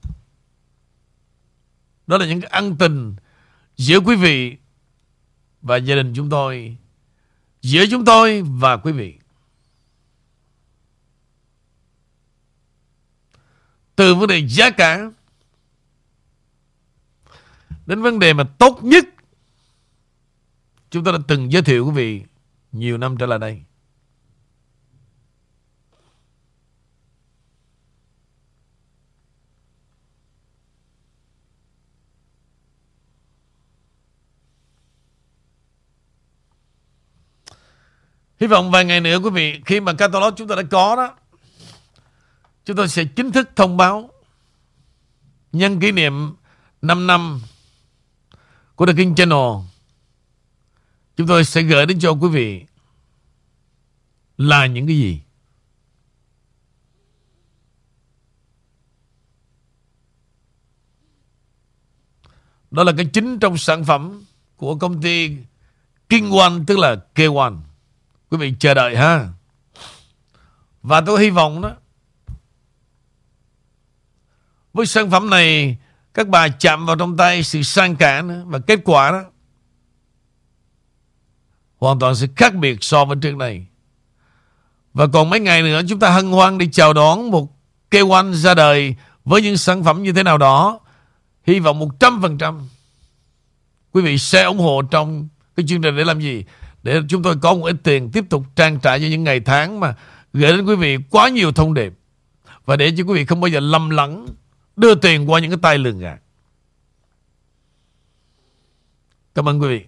Speaker 1: đó là những cái ân tình giữa quý vị và gia đình chúng tôi. Giữa chúng tôi và quý vị. Từ vấn đề giá cả đến vấn đề mà tốt nhất, chúng ta đã từng giới thiệu quý vị nhiều năm trở lại đây. Hy vọng vài ngày nữa, quý vị, Khi mà catalog chúng ta đã có đó, Chúng tôi sẽ chính thức thông báo Nhân kỷ niệm 5 năm Của The King Channel Chúng tôi sẽ gửi đến cho quý vị Là những cái gì Đó là cái chính trong sản phẩm của công ty King One, tức là K1. Quý vị chờ đợi ha. Và tôi hy vọng đó với sản phẩm này các bà chạm vào trong tay sự sang cả nữa, và kết quả đó hoàn toàn sẽ khác biệt so với trước này. Và còn mấy ngày nữa chúng ta hân hoan đi chào đón một K1 ra đời với những sản phẩm như thế nào đó. Hy vọng 100% quý vị sẽ ủng hộ trong cái chương trình để làm gì? Để chúng tôi có một ít tiền tiếp tục trang trải cho những ngày tháng mà gửi đến quý vị quá nhiều thông điệp. Và để cho quý vị không bao giờ lầm lẫn, đưa tiền qua những cái tay lường gạt. Cảm ơn quý vị.